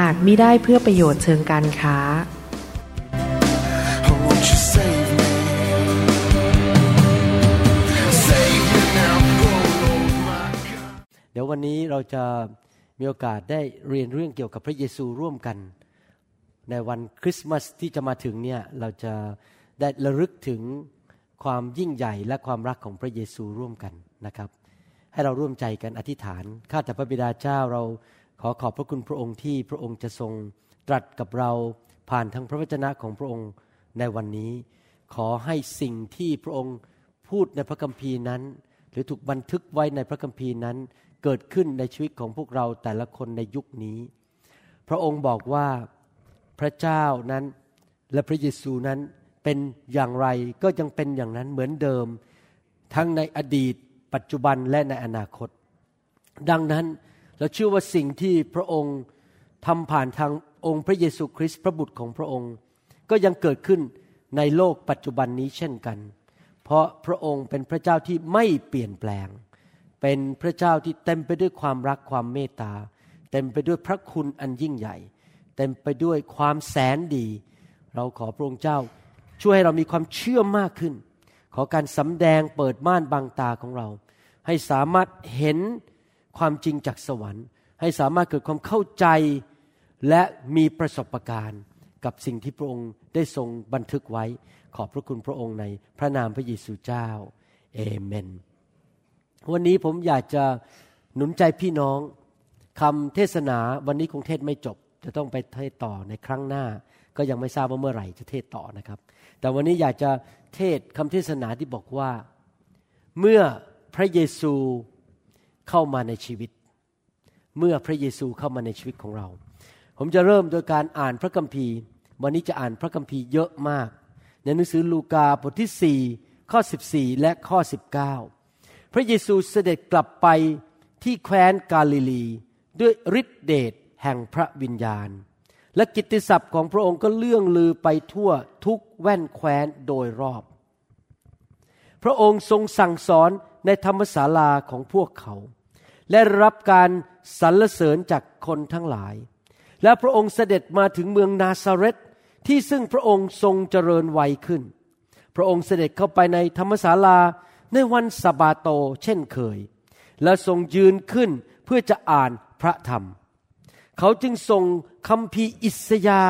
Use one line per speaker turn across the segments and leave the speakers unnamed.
หากมิได้เพื่อประโยชน์เชิงการค้า
Oh, save me? Save me
เดี๋ยววันนี้เราจะมีโอกาสได้เรียนเรื่องเกี่ยวกับพระเยซูร่วมกัน ในวันคริสต์มาสที่จะมาถึงเนี่ยเราจะได้ระลึกถึงความยิ่งใหญ่และความรักของพระเยซูร่วมกันนะครับ ให้เราร่วมใจกันอธิษฐาน ข้าแต่พระบิดาเจ้าเรา ขอขอบพระคุณพระองค์ที่พระองค์จะทรงตรัสกับเราผ่านทางพระวจนะของพระองค์ในวันนี้ ขอให้สิ่งที่พระองค์พูดในพระคัมภีร์นั้น หรือถูกบันทึกไว้ในพระคัมภีร์นั้น เกิดขึ้นในชีวิตของพวกเราแต่ละคนในยุคนี้ พระองค์บอกว่าพระเจ้านั้นและพระเยซูนั้นเป็นอย่างไรก็ยังเป็นอย่างนั้นเหมือนเดิม ทั้งในอดีต ปัจจุบันและในอนาคต ดังนั้น เราเชื่อว่าสิ่งที่พระองค์ทำผ่านทางองค์พระเยซูคริสต์พระบุตรของพระองค์ ก็ยังเกิดขึ้นในโลกปัจจุบันนี้เช่นกัน เพราะพระองค์เป็นพระเจ้าที่ไม่เปลี่ยนแปลง เป็นพระเจ้าที่เต็มไปด้วยความรักความเมตตา เต็มไปด้วยพระคุณอันยิ่งใหญ่ เต็มไปด้วยความแสนดี เราขอพระองค์เจ้า ช่วยให้เรามีความเชื่อมากขึ้น ขอการสำแดงเปิดม่านบางตาของเรา ให้สามารถเห็น ความจริงจากสวรรค์ ให้สามารถเกิดความเข้าใจและมีประสบการณ์กับสิ่งที่พระองค์ได้ทรงบันทึกไว้ ขอบพระคุณพระองค์ในพระนามพระเยซูเจ้าเอเมน วันนี้ผมอยากจะหนุนใจพี่น้องคำเทศนาวันนี้คงเทศไม่จบ จะต้องไปเทศต่อในครั้งหน้า ก็ยังไม่ทราบว่าเมื่อไหร่จะเทศต่อนะครับ แต่วันนี้อยากจะเทศคำเทศนาที่บอกว่า เมื่อพระเยซู เข้ามาในชีวิต เมื่อพระเยซูเข้ามาในชีวิตของเรา ผมจะเริ่มโดยการอ่านพระคัมภีร์ วันนี้จะอ่านพระคัมภีร์เยอะมาก ในหนังสือลูกาบทที่ 4 ข้อ 14 และข้อ 19 พระเยซูเสด็จกลับไปที่แคว้นกาลิลีด้วยฤทธิเดชแห่งพระวิญญาณ และกิตติศัพท์ของพระองค์ก็เลื่องลือไปทั่วทุกแว่นแคว้นโดยรอบ พระองค์ทรงสั่งสอนในธรรมศาลาของพวกเขา และรับการสรรเสริญจากคนทั้งหลาย และพระองค์เสด็จมาถึงเมืองนาซาเรตที่ซึ่งพระองค์ทรงเจริญวัยขึ้น พระองค์เสด็จเข้าไปในธรรมศาลาในวันสบาโตเช่นเคย และทรงยืนขึ้นเพื่อจะอ่านพระธรรม เขาจึงส่งคำพีร์อิสยา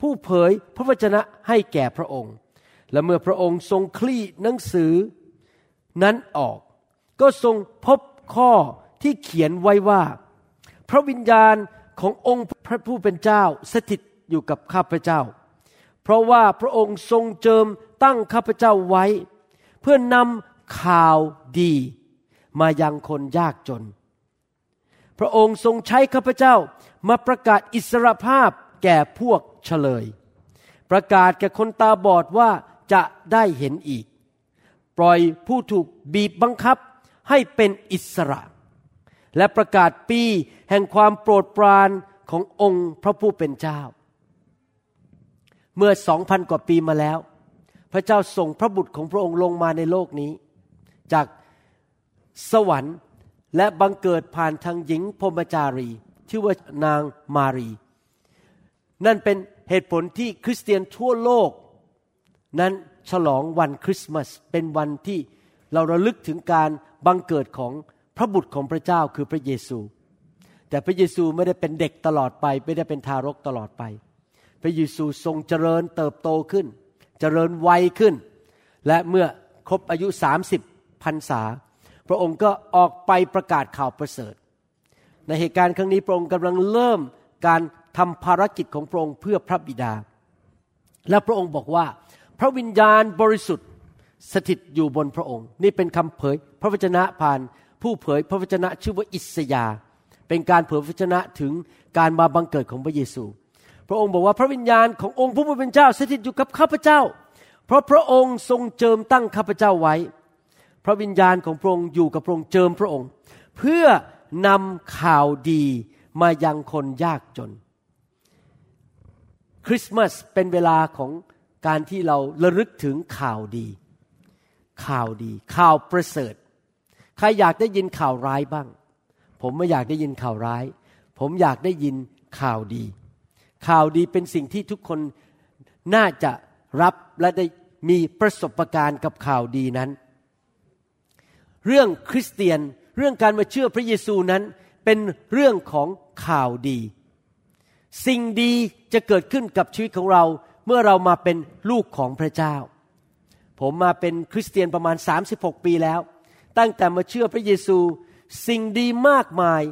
ผู้เผยพระวจนะให้แก่พระองค์ และเมื่อพระองค์ทรงคลี่หนังสือนั้นออก ก็ทรงพบข้อ ที่เขียนไว้ว่า พระวิญญาณขององค์พระผู้เป็นเจ้าสถิตอยู่กับข้าพเจ้า เพราะว่าพระองค์ทรงเจิมตั้งข้าพเจ้าไว้ เพื่อนำข่าวดี มายังคนยากจน พระองค์ทรงใช้ข้าพเจ้ามาประกาศอิสรภาพแก่พวกเฉลย ประกาศแก่คนตาบอดว่าจะได้เห็นอีก ปล่อยผู้ถูกบีบบังคับให้เป็นอิสระ และประกาศปีแห่งความโปรดปรานขององค์พระผู้เป็นเจ้า เมื่อสองพันกว่าปีมาแล้ว พระเจ้าส่งพระบุตรของพระองค์ลงมาในโลกนี้ จากสวรรค์และบังเกิดผ่านทางหญิงพรมจารี ชื่อว่านางมารี นั่นเป็นเหตุผลที่คริสเตียนทั่วโลก นั้นฉลองวันคริสต์มาสเป็นวันที่เราระลึกถึงการบังเกิดของ พระบุตรของพระเจ้าคือพระเยซู แต่พระเยซูไม่ได้เป็นเด็กตลอดไป ไม่ได้เป็นทารกตลอดไป พระเยซูทรงเจริญเติบโตขึ้น เจริญวัยขึ้น และเมื่อครบอายุ 30พรรษา พระองค์ก็ออกไปประกาศข่าวประเสริฐ ในเหตุการณ์ครั้งนี้พระองค์กำลังเริ่มการทำภารกิจของพระองค์เพื่อพระบิดา และพระองค์บอกว่า พระวิญญาณบริสุทธิ์สถิตอยู่บนพระองค์ นี่เป็นคำเผย พระวจนะผ่าน ผู้เผยพระวจนะชื่อว่าอิสยา เป็นการเผยพระวจนะถึงการมาบังเกิดของพระเยซู พระองค์บอกว่าพระวิญญาณขององค์ผู้เป็นเจ้าสถิตอยู่กับข้าพเจ้า เพราะพระองค์ทรงเจิมตั้งข้าพเจ้าไว้ พระวิญญาณของพระองค์อยู่กับพระองค์เจิมพระองค์ เพื่อนำข่าวดีมายังคนยากจน คริสต์มาสเป็นเวลาของการที่เราระลึกถึงข่าวดี ข่าวดี ข่าวประเสริฐ ใครอยากได้ยินข่าวร้ายบ้าง ผมไม่อยากได้ยินข่าวร้าย ผมอยากได้ยินข่าวดี ข่าวดีเป็นสิ่งที่ทุกคนน่าจะรับและได้มีประสบการณ์กับข่าวดีนั้น เรื่องคริสเตียนเรื่องการมาเชื่อพระเยซูนั้นเป็นเรื่องของข่าวดี สิ่งดีจะเกิดขึ้นกับชีวิตของเราเมื่อเรามาเป็นลูกของพระเจ้า ผมมาเป็นคริสเตียนประมาณ 36 ปีแล้ว ตั้งแต่มาเชื่อพระเยซู สิ่งดีมากมาย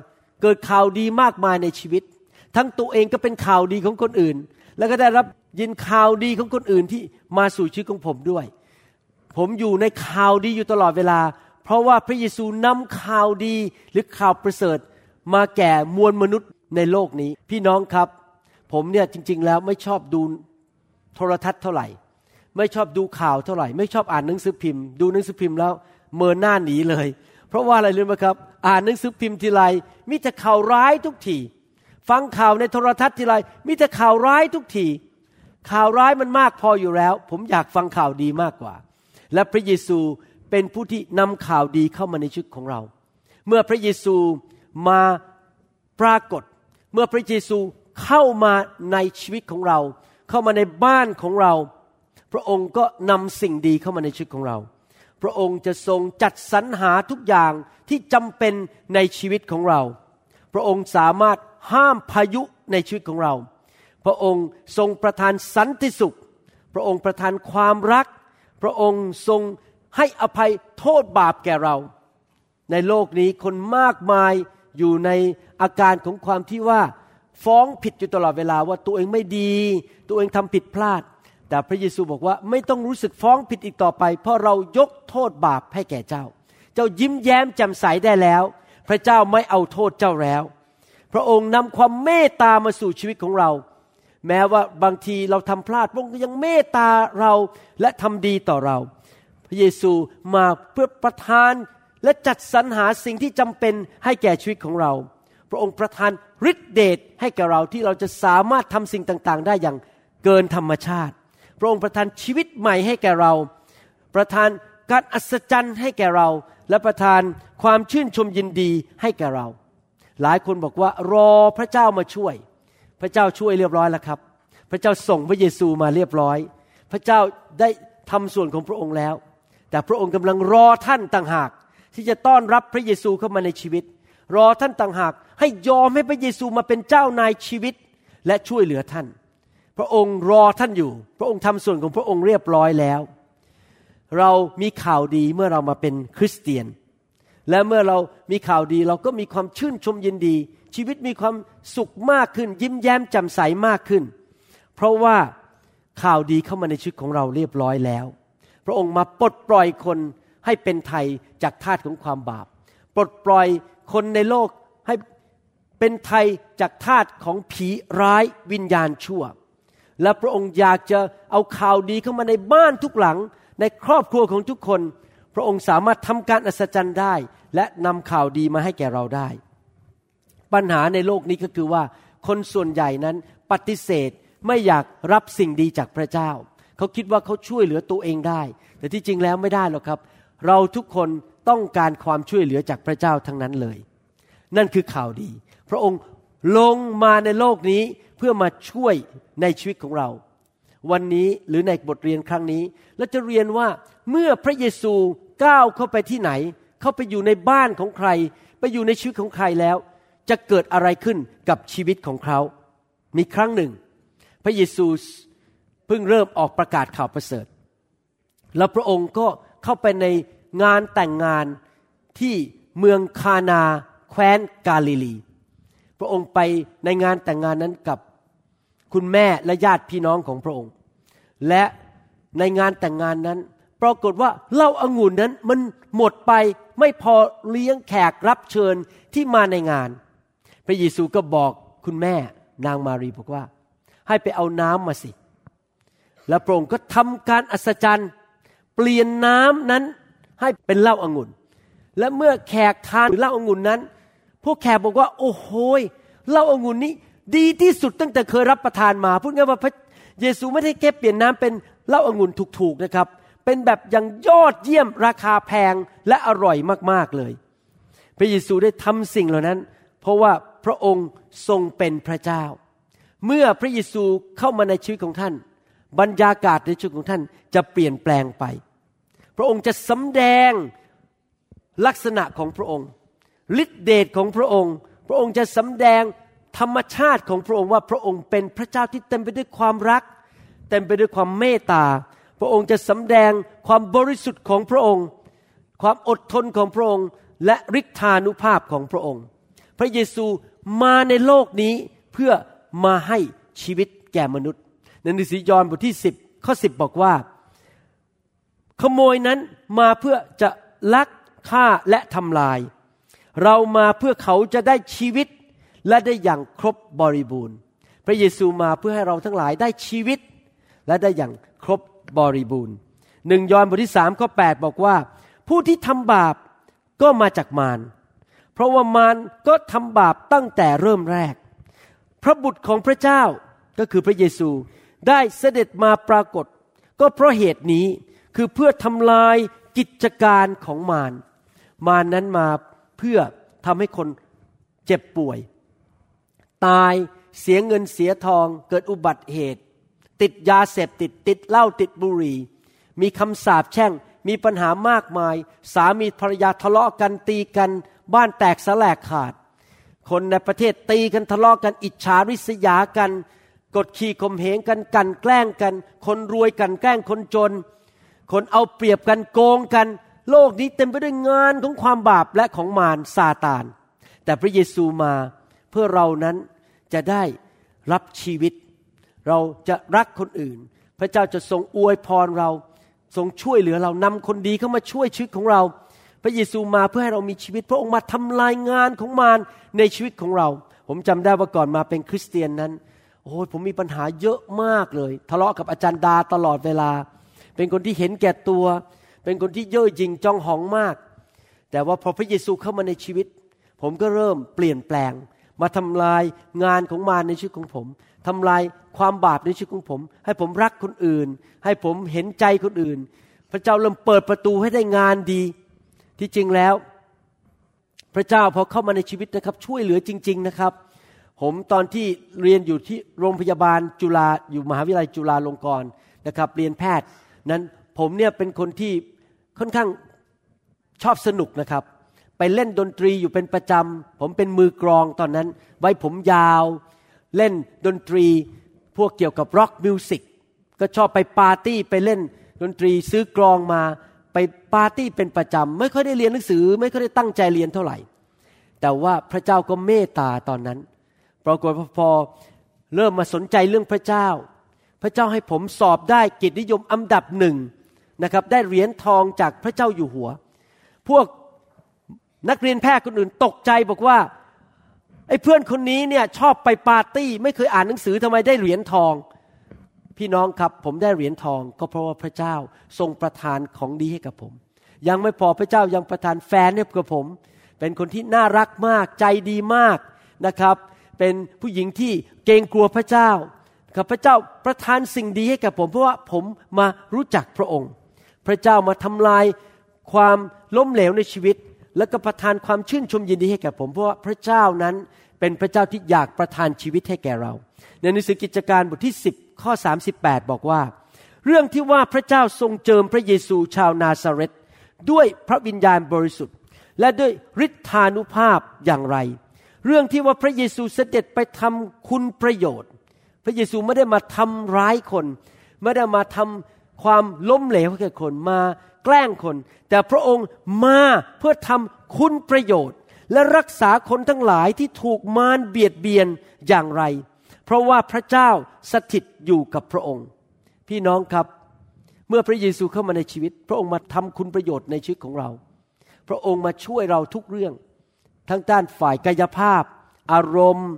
เกิดข่าวดีมากมายในชีวิต ทั้งตัวเองก็เป็นข่าวดีของคนอื่น แล้วก็ได้รับยินข่าวดีของคนอื่นที่มาสู่ชีวิตของผมด้วย ผมอยู่ในข่าวดีอยู่ตลอดเวลา เพราะว่าพระเยซูนำข่าวดีหรือข่าวประเสริฐ มาแก่มวลมนุษย์ในโลกนี้ พี่น้องครับ ผมเนี่ยจริง ๆ แล้วไม่ชอบดูโทรทัศน์เท่าไหร่ ไม่ชอบดูข่าวเท่าไหร่ ไม่ชอบอ่านหนังสือพิมพ์ ดูหนังสือพิมพ์แล้ว เมินหน้าหนีเลย เพราะว่าอะไรรู้ไหมครับ อ่านหนังสือพิมพ์ทีไรมีแต่ข่าวร้ายทุกทีฟังข่าวในโทรทัศน์ทีไรมีแต่ข่าวร้ายทุกทีข่าวร้ายมันมากพออยู่แล้ว ผมอยากฟังข่าวดีมากกว่า และพระเยซูเป็นผู้ที่นำข่าวดีเข้ามาในชีวิตของเรา เมื่อพระเยซูมาปรากฏ เมื่อพระเยซูเข้ามาในชีวิตของเรา เข้ามาในบ้านของเรา พระองค์ก็นำสิ่งดีเข้ามาในชีวิตของเรา พระองค์จะทรงจัดสรรหาทุกอย่างที่จำเป็นในชีวิตของเรา พระองค์สามารถห้ามพายุในชีวิตของเรา พระองค์ทรงประทานสันติสุข พระองค์ประทานความรัก พระองค์ทรงให้อภัยโทษบาปแก่เรา ในโลกนี้คนมากมายอยู่ในอาการของความที่ว่า ฟ้องผิดอยู่ตลอดเวลาว่าตัวเองไม่ดี ตัวเองทำผิดพลาด แต่พระเยซูบอกว่าไม่ต้องรู้สึกฟ้องผิดอีกต่อไป เพราะเรายกโทษบาปให้แก่เจ้า เจ้ายิ้มแย้มแจ่มใสได้แล้ว พระเจ้าไม่เอาโทษเจ้าแล้ว พระองค์นำความเมตตามาสู่ชีวิตของเรา แม้ว่าบางทีเราทำพลาดพระองค์ยังเมตตาเราและทำดีต่อเรา พระเยซูมาเพื่อประทานและจัดสรรหาสิ่งที่จำเป็นให้แก่ชีวิตของเรา พระองค์ประทานฤทธิเดชให้แก่เราที่เราจะสามารถทำสิ่งต่าง ๆ ได้อย่างเกินธรรมชาติ พระองค์ประทานชีวิตใหม่ให้แก่เรา ประทานการอัศจรรย์ให้แก่เรา และประทานความชื่นชมยินดีให้แก่เรา หลายคนบอกว่ารอพระเจ้ามาช่วย พระเจ้าช่วยเรียบร้อยแล้วครับ พระเจ้าส่งพระเยซูมาเรียบร้อย พระเจ้าได้ทำส่วนของพระองค์แล้ว แต่พระองค์กำลังรอท่านต่างหาก ที่จะต้อนรับพระเยซูเข้ามาในชีวิต รอท่านต่างหาก ให้ยอมให้พระเยซูมาเป็นเจ้านายชีวิตและช่วยเหลือท่าน พระองค์รอท่านอยู่ พระองค์ทำส่วนของพระองค์เรียบร้อยแล้ว เรามีข่าวดีเมื่อเรามาเป็นคริสเตียน และเมื่อเรามีข่าวดีเราก็มีความชื่นชมยินดี ชีวิตมีความสุขมากขึ้น ยิ้มแย้มแจ่มใสมากขึ้น เพราะว่าข่าวดีเข้ามาในชีวิตของเราเรียบร้อยแล้ว พระองค์มาปลดปล่อยคนให้เป็นไทยจากทาสของความบาป ปลดปล่อยคนในโลกให้เป็นไทยจากทาสของผีร้ายวิญญาณชั่ว และพระองค์อยากจะเอาข่าวดีเข้ามาในบ้านทุกหลัง ในครอบครัวของทุกคน พระองค์สามารถทำการอัศจรรย์ได้ และนำข่าวดีมาให้แก่เราได้ ปัญหาในโลกนี้ก็คือว่า คนส่วนใหญ่นั้นปฏิเสธไม่อยากรับสิ่งดีจากพระเจ้า เขาคิดว่าเขาช่วยเหลือตัวเองได้ แต่ที่จริงแล้วไม่ได้หรอกครับ เราทุกคนต้องการความช่วยเหลือจากพระเจ้าทั้งนั้นเลย นั่นคือข่าวดี พระองค์ลงมาในโลกนี้ เพื่อมาช่วยในชีวิตของเรา วันนี้หรือในบทเรียนครั้งนี้เราจะเรียนว่าเมื่อพระเยซูก้าวเข้าไปที่ไหน เข้าไปอยู่ในบ้านของใคร ไปอยู่ในชีวิตของใครแล้ว จะเกิดอะไรขึ้นกับชีวิตของเขา มีครั้งหนึ่ง พระเยซูเพิ่งเริ่มออกประกาศข่าวประเสริฐ แล้วพระองค์ก็เข้าไปในงานแต่งงานที่เมืองคานาแคว้นกาลิลี พระองค์ไปในงานแต่งงานนั้นกับ คุณแม่และญาติพี่น้องของพระองค์ และในงานแต่งงานนั้น ปรากฏว่าเหล้าอางุ่นนั้นมันหมดไปไม่พอเลี้ยงแขกรับเชิญที่มาในงาน พระเยซูก็บอกคุณแม่นางมารีบอกว่า ให้ไปเอาน้ำมาสิ แล้วพระองค์ก็ทำการอัศจรรย์ เปลี่ยนน้ำนั้นให้เป็นเหล้าอางุ่น และเมื่อแขกทานเหล้าอางุ่นนั้น พวกแขกบอกว่า โอ้โหเหล้าอางุ่นนี้ ดีที่สุดตั้งแต่เคยรับประทานมา พูดง่ายว่าพระเยซูไม่ได้แค่เปลี่ยนน้ำเป็นเหล้าอางุ่นถูกๆนะครับ เป็นแบบอย่างยอดเยี่ยมราคาแพงและอร่อยมากๆเลย พระเยซูได้ทำสิ่งเหล่านั้น เพราะว่าพระองค์ทรงเป็นพระเจ้า เมื่อพระเยซูเข้ามาในชีวิตของท่าน บรรยากาศในชีวิตของท่านจะเปลี่ยนแปลงไป พระองค์จะสำแดงลักษณะของพระองค์ฤทธิเดชของพระองค์ พระองค์จะสำแดง ธรรมชาติของพระองค์ว่าพระองค์เป็นพระเจ้าที่เต็มไปด้วยความรัก เต็มไปด้วยความเมตตา พระองค์จะสำแดงความบริสุทธิ์ของพระองค์ ความอดทนของพระองค์ และฤทธานุภาพของพระองค์ พระเยซูมาในโลกนี้เพื่อมาให้ชีวิตแก่มนุษย์ในหนังสือยอห์นบทที่ 10 ข้อ 10 บอกว่า ขโมยนั้นมาเพื่อจะลักฆ่าและทำลาย เรามาเพื่อเขาจะได้ชีวิต และได้อย่างครบบริบูรณ์ พระเยซูมาเพื่อให้เราทั้งหลายได้ชีวิต และได้อย่างครบบริบูรณ์หนึ่งยอห์นบทที่สามข้อ8บอกว่า ผู้ที่ทำบาปก็มาจากมารเพราะว่ามารก็ทำบาปตั้งแต่เริ่มแรก พระบุตรของพระเจ้าก็คือพระเยซูได้เสด็จมาปรากฏ ก็เพราะเหตุนี้คือเพื่อทำลายกิจการของมารมารนั้นมาเพื่อทำให้คนเจ็บป่วย ตายเสียเงินเสียทองเกิดอุบัติเหตุ ติดยาเสพติดติดเหล้าติดบุหรี่ มีคำสาปแช่ง มีปัญหามากมาย สามีภรรยาทะเลาะกันตีกัน บ้านแตกสลายขาด คนในประเทศตีกันทะเลาะกันอิจฉาริษยากัน กดขี่ข่มเหงกันกันแกล้งกัน คนรวยกันแกล้งคนจน คนเอาเปรียบกันโกงกัน โลกนี้เต็มไปด้วยงานของความบาปและของมารซาตาน แต่พระเยซูมา เพื่อเรานั้นจะได้รับชีวิต เราจะรักคนอื่น พระเจ้าจะทรงอวยพรเราทรงช่วยเหลือเรานำคนดีเข้ามาช่วยชีวิตของเรา พระเยซูมาเพื่อให้เรามีชีวิต พระองค์มาทำลายงานของมารในชีวิตของเรา ผมจำได้ว่าก่อนมาเป็นคริสเตียนนั้นโอ้ยผมมีปัญหาเยอะมากเลย ทะเลาะกับอาจารย์ดาตลอดเวลา เป็นคนที่เห็นแก่ตัว เป็นคนที่เย่อหยิ่งจองหองมาก แต่ว่าพอพระเยซูเข้ามาในชีวิต ผมก็เริ่มเปลี่ยนแปลง มาทำลายงานของมารในชีวิตของผมทำลายความบาปในชีวิตของผม ให้ผมรักคนอื่น ให้ผมเห็นใจคนอื่น พระเจ้าเริ่มเปิดประตูให้ได้งานดี ที่จริงแล้ว พระเจ้าพอเข้ามาในชีวิตนะครับ ช่วยเหลือจริง ๆนะครับ ผมตอนที่เรียนอยู่ที่โรงพยาบาลจุฬาอยู่มหาวิทยาลัยจุฬาลงกรณ์นะครับ เรียนแพทย์นั้นผมเนี่ยเป็นคนที่ค่อนข้างชอบสนุกนะครับ ไปเล่นดนตรีอยู่เป็นประจำ ผมเป็นมือกลองตอนนั้น ไว้ผมยาว เล่นดนตรีพวกเกี่ยวกับ rock music ก็ชอบไปปาร์ตี้ไปเล่นดนตรีซื้อกลองมา ไปปาร์ตี้เป็นประจำ ไม่ค่อยได้เรียนหนังสือ ไม่ค่อยได้ตั้งใจเรียนเท่าไหร่ แต่ว่าพระเจ้าก็เมตตาตอนนั้น ปรากฏพอเริ่มมาสนใจเรื่องพระเจ้า พระเจ้าให้ผมสอบได้เกียรตินิยมอันดับหนึ่งนะครับ ได้เหรียญทองจากพระเจ้าอยู่หัว พวก นักเรียนแพทย์คนอื่นตกใจบอกว่าไอ้เพื่อนคนนี้เนี่ยชอบไปปาร์ตี้ ไม่เคยอ่านหนังสือทำไมได้เหรียญทอง พี่น้องครับ ผมได้เหรียญทอง ก็เพราะว่าพระเจ้าทรงประทานของดีให้กับผม ยังไม่พอพระเจ้ายังประทานแฟนให้กับผม เป็นคนที่น่ารักมากใจดีมากนะครับ เป็นผู้หญิงที่เกรงกลัวพระเจ้าครับพระเจ้าประทานสิ่งดีให้กับผม เพราะว่าผมมารู้จักพระองค์ พระเจ้ามาทำลายความล้มเหลวในชีวิต แล้วก็ประทานความชื่นชมยินดีให้แก่ผมเพราะว่าพระเจ้านั้นเป็นพระเจ้าที่อยากประทานชีวิตให้แก่เรา ในหนังสือกิจการบทที่ 10 ข้อ 38 บอกว่า เรื่องที่ว่าพระเจ้าทรงเจิมพระเยซูชาวนาซาเรตด้วยพระวิญญาณบริสุทธิ์ และด้วยฤทธานุภาพอย่างไร เรื่องที่ว่าพระเยซูเสด็จไปทำคุณประโยชน์ พระเยซูไม่ได้มาทำร้ายคน ไม่ได้มาทำความล้มเหลวให้แก่คนมา แกล้งคน แต่พระองค์มาเพื่อทำคุณประโยชน์ และรักษาคนทั้งหลายที่ถูกมารเบียดเบียนอย่างไร เพราะว่าพระเจ้าสถิตอยู่กับพระองค์ พี่น้องครับ เมื่อพระเยซูเข้ามาในชีวิต พระองค์มาทำคุณประโยชน์ในชีวิตของเรา พระองค์มาช่วยเราทุกเรื่อง ทั้งด้านฝ่ายกายภาพ อารมณ์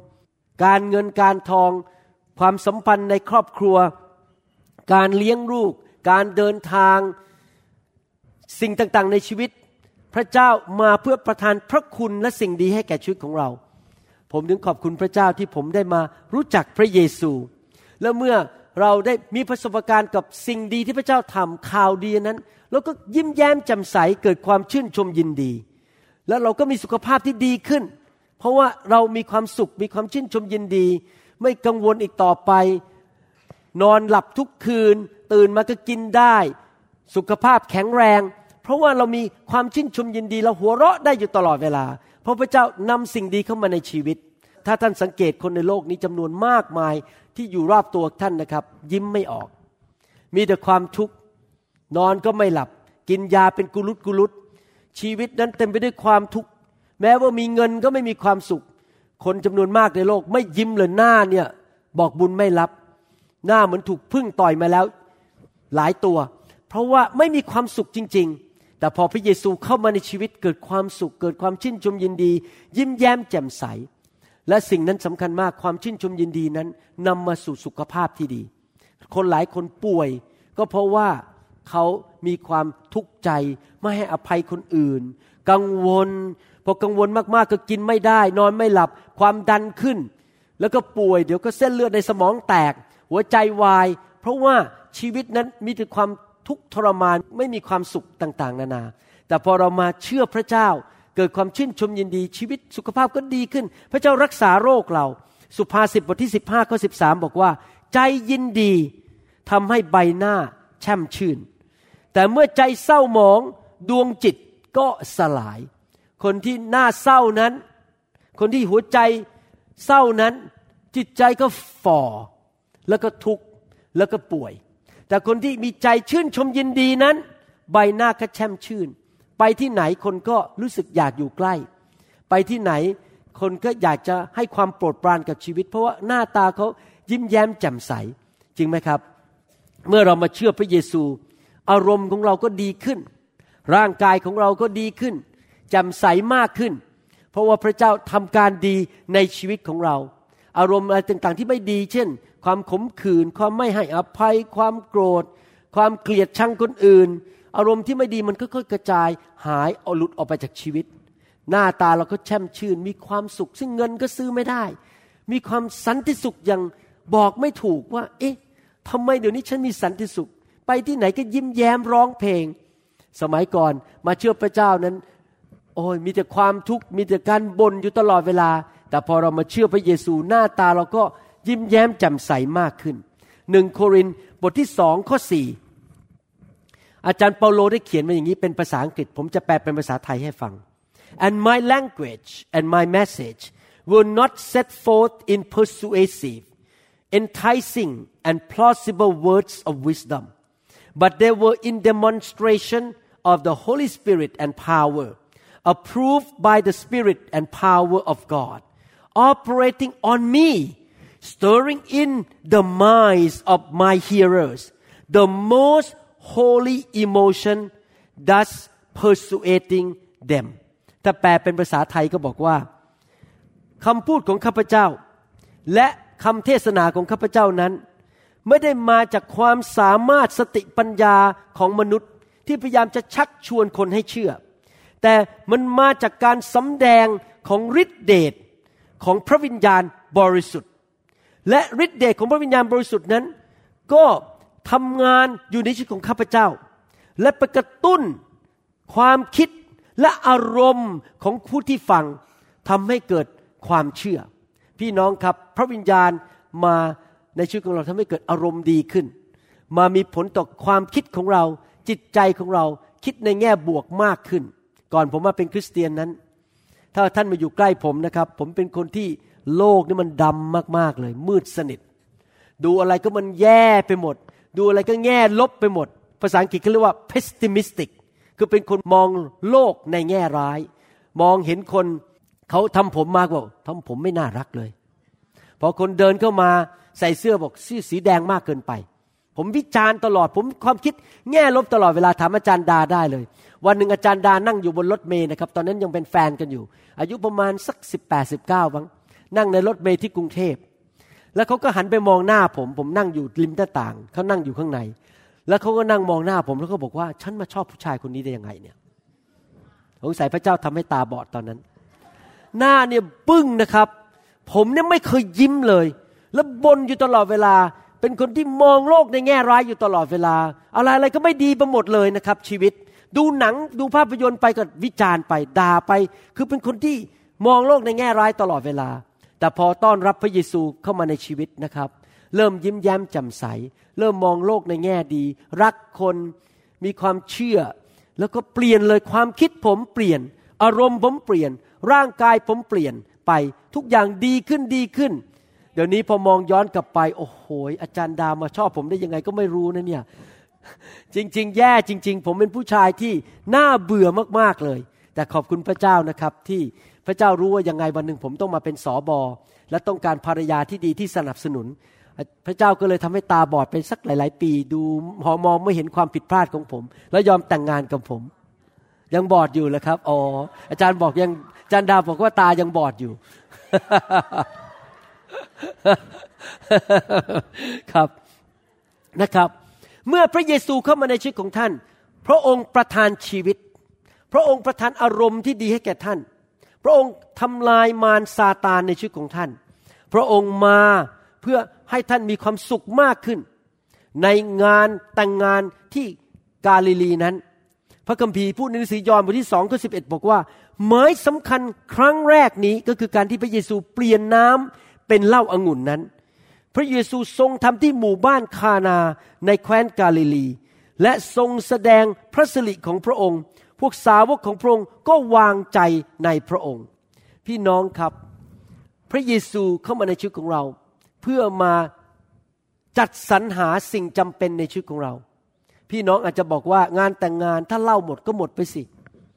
การเงินการทอง ความสัมพันธ์ในครอบครัว การเลี้ยงลูกการเดินทาง สิ่งต่างๆ ในชีวิต พระเจ้ามาเพื่อประทานพระคุณและสิ่งดีให้แก่ชีวิตของเรา ผมถึงขอบคุณพระเจ้าที่ผมได้มารู้จักพระเยซู และเมื่อเราได้มีประสบการณ์กับสิ่งดีที่พระเจ้าทำข่าวดีนั้นเราก็ยิ้มแย้มแจ่มใสเกิดความชื่นชมยินดี แล้วเราก็มีสุขภาพที่ดีขึ้น เพราะว่าเรามีความสุขมีความชื่นชมยินดี ไม่กังวลอีกต่อไป นอนหลับทุกคืน ตื่นมาก็กินได้ สุขภาพแข็งแรง ราะว่าเรามีความชื่นชมยินดีเราหัวเราะได้อยู่ตลอดเวลา เพราะพระเจ้านำสิ่งดีเข้ามาในชีวิต ถ้าท่านสังเกตคนในโลกนี้จำนวนมากมายที่อยู่รอบตัวท่านนะครับ ยิ้มไม่ออก มีแต่ความทุกข์นอนก็ไม่หลับ กินยาเป็นกุลุตกุลุตชีวิตนั้นเต็มไปด้วยความทุกข์แม้ว่ามีเงินก็ไม่มีความสุข คนจำนวนมากในโลก ไม่ยิ้มเลยหน้าเนี่ยบอกบุญไม่รับ หน้าเหมือนถูกพึ่งต่อยมาแล้ว หลายตัว เพราะว่าไม่มีความสุขจริง ๆ แต่พอพระเยซูเข้ามาในชีวิตเกิดความสุข เกิดความชื่นชมยินดี ยิ้มแย้มแจ่มใส และสิ่งนั้นสำคัญมากความชื่นชมยินดีนั้นนำมาสู่สุขภาพที่ดี คนหลายคนป่วย ก็เพราะว่าเขามีความทุกข์ใจ ไม่ให้อภัยคนอื่น กังวล พอกังวลมากๆก็กินไม่ได้ นอนไม่หลับ ความดันขึ้น แล้วก็ป่วย เดี๋ยวก็เส้นเลือดในสมองแตก หัวใจวาย เพราะว่าชีวิตนั้นมีแต่ความ ทุกทรมานไม่มีความสุขต่างๆ นานา แต่พอเรามาเชื่อพระเจ้าเกิดความชื่นชมยินดีชีวิตสุขภาพก็ดีขึ้น พระเจ้ารักษาโรคเรา สุภาษิตบทที่ 15ข้อ13บอกว่า ใจยินดีทำให้ใบหน้าแช่มชื่น แต่เมื่อใจเศร้าหมองดวงจิตก็สลาย คนที่หน้าเศร้านั้น คนที่หัวใจเศร้านั้น จิตใจก็ฝ่อแล้วก็ทุกข์แล้วก็ป่วย แต่คนที่มีใจชื่นชมยินดีนั้น ใบหน้าก็แช่มชื่น ไปที่ไหนคนก็รู้สึกอยากอยู่ใกล้ ไปที่ไหนคนก็อยากจะให้ความโปรดปรานกับชีวิต เพราะว่าหน้าตาเขายิ้มแย้มแจ่มใส จริงไหมครับ เมื่อเรามาเชื่อพระเยซู อารมณ์ของเราก็ดีขึ้น ร่างกายของเราก็ดีขึ้นแจ่มใสมากขึ้น เพราะว่าพระเจ้าทำการดีในชีวิตของเรา อารมณ์อะไรต่างๆ ที่ไม่ดี เช่น ความขมขื่นความไม่ให้อภัย ความโกรธ ความเกลียดชังคนอื่น อารมณ์ที่ไม่ดีมันค่อยๆกระจายหายเอาหลุดออกไปจากชีวิต หน้าตาเราก็แช่มชื่น มีความสุขซึ่งเงินก็ซื้อไม่ได้ มีความสันติสุขอย่างบอกไม่ถูกว่า เอ๊ะทำไมเดี๋ยวนี้ฉันมีสันติสุข ไปที่ไหนก็ยิ้มแย้มร้องเพลง สมัยก่อนมาเชื่อพระเจ้านั้น โอ้ยมีแต่ความทุกข์มีแต่การบ่นอยู่ตลอดเวลา แต่พอเรามาเชื่อพระเยซูหน้าตาเราก็ยิ้มแย้มแจ่มใสมากขึ้นหนึ่งโครินบทที่สองข้อสี่อาจารย์เปาโลได้เขียนมาอย่างนี้เป็นภาษาอังกฤษ ผมจะแปลเป็นภาษาไทยให้ฟัง and my language and my message will not set forth in persuasive enticing and plausible words of wisdom but they were in demonstration of the Holy Spirit and power approved by the Spirit and power of God operating on me stirring in the minds of my hearers the most holy emotion thus persuading them ถ้าแปลเป็นภาษาไทยก็บอกว่าคำพูดของข้าพเจ้า และคำเทศนาของข้าพเจ้านั้น ไม่ได้มาจากความสามารถสติปัญญาของมนุษย์ที่พยายามจะชักชวนคนให้เชื่อ แต่มันมาจากการสำแดงของฤทธิเดช ของพระวิญญาณบริสุทธิ์ และฤทธิเดชของพระวิญญาณบริสุทธิ์นั้น ก็ทำงานอยู่ในชีวิตของข้าพเจ้า และไปกระตุ้นความคิดและอารมณ์ของผู้ที่ฟังทำให้เกิดความเชื่อ พี่น้องครับพระวิญญาณมาในชีวิตของเราทำให้เกิดอารมณ์ดีขึ้น มามีผลต่อความคิดของเราจิตใจของเราคิดในแง่บวกมากขึ้น ก่อนผมมาเป็นคริสเตียนนั้น ถ้าท่านมาอยู่ใกล้ผมนะครับ ผมเป็นคนที่โลกนี่มันดำมากๆเลย มืดสนิท ดูอะไรก็มันแย่ไปหมด ดูอะไรก็แง่ลบไปหมด ภาษาอังกฤษเขาเรียกว่า pessimistic คือเป็นคนมองโลกในแง่ร้าย มองเห็นคนเขาทำผมมาบอกทำผมไม่น่ารักเลย พอคนเดินเข้ามาใส่เสื้อบอกสีสีแดงมากเกินไป ผมวิจารณ์ตลอด ผมความคิดแง่ลบตลอดเวลาถามอาจารย์ดาได้เลย วันหนึ่งอาจารย์ดานั่งอยู่บนรถเมย์นะครับ ตอนนั้นยังเป็นแฟนกันอยู่ อายุประมาณสักสิบแปดสิบเก้าบ้างนั่งในรถเมย์ที่กรุงเทพ แล้วเขาก็หันไปมองหน้าผม ผมนั่งอยู่ริมหน้าต่าง เขานั่งอยู่ข้างใน แล้วเขาก็นั่งมองหน้าผมแล้วก็บอกว่า ฉันมาชอบผู้ชายคนนี้ได้ยังไงเนี่ยสงสัยพระเจ้าทำให้ตาบอดตอนนั้น หน้าเนี่ยปึ้งนะครับ ผมเนี่ยไม่เคยยิ้มเลย แล้วบนอยู่ตลอดเวลา เป็นคนที่มองโลกในแง่ร้ายอยู่ตลอดเวลา อะไรอะไรก็ไม่ดีไปหมดเลยนะครับ ชีวิต ดูหนังดูภาพยนตร์ไปก็วิจารณ์ไปด่าไป คือเป็นคนที่มองโลกในแง่ร้ายตลอดเวลา แต่พอต้อนรับพระเยซูเข้ามาในชีวิตนะครับ เริ่มยิ้มแย้มแจ่มใส เริ่มมองโลกในแง่ดี รักคนมีความเชื่อ แล้วก็เปลี่ยนเลยความคิดผมเปลี่ยน อารมณ์ผมเปลี่ยน ร่างกายผมเปลี่ยนไปทุกอย่างดีขึ้นดีขึ้น ดี๋ยวนี้พอมองย้อนกลับไป โอ้โหอาจารย์ดามาชอบผมได้ยังไงก็ไม่รู้นะเนี่ย จริง ๆ แย่จริง ๆ ผมเป็นผู้ชายที่น่าเบื่อมากๆเลย แต่ขอบคุณพระเจ้านะครับ ที่พระเจ้ารู้ว่ายังไงวันหนึ่งผมต้องมาเป็นสอบอและต้องการภรรยาที่ดีที่สนับสนุน พระเจ้าก็เลยทำให้ตาบอดเป็นสักหลาย ๆ ปี ดูหอมองไม่เห็นความผิดพลาดของผม แล้วยอมแต่งงานกับผม ยังบอดอยู่เลยครับอ๋ออาจารย์บอกยังอาจารย์ดาบอกว่าตายังบอดอยู่ ครับนะครับ เมื่อพระเยซูเข้ามาในชีวิตของท่าน พระองค์ประทานชีวิต พระองค์ประทานอารมณ์ที่ดีให้แก่ท่าน พระองค์ทำลายมารซาตานในชีวิตของท่าน พระองค์มาเพื่อให้ท่านมีความสุขมากขึ้น ในงานแต่งงานที่กาลิลีนั้น พระคัมภีร์พูดในหนังสือยอห์นบทที่สองข้อสิบเอ็ดบอกว่าหมายสำคัญครั้งแรกนี้ก็คือการที่พระเยซูเปลี่ยนน้ำ เป็นเหล้าอางุ่นนั้น พระเยซูทรงทำที่หมู่บ้านคานาในแคว้นกาลิลี และทรงแสดงพระสิริของพระองค์ พวกสาวกของพระองค์ก็วางใจในพระองค์ พี่น้องครับ พระเยซูเข้ามาในชีวิตของเรา เพื่อมาจัดสรรหาสิ่งจำเป็นในชีวิตของเรา พี่น้องอาจจะบอกว่างานแต่งงานถ้าเล้าหมดก็หมดไปสิ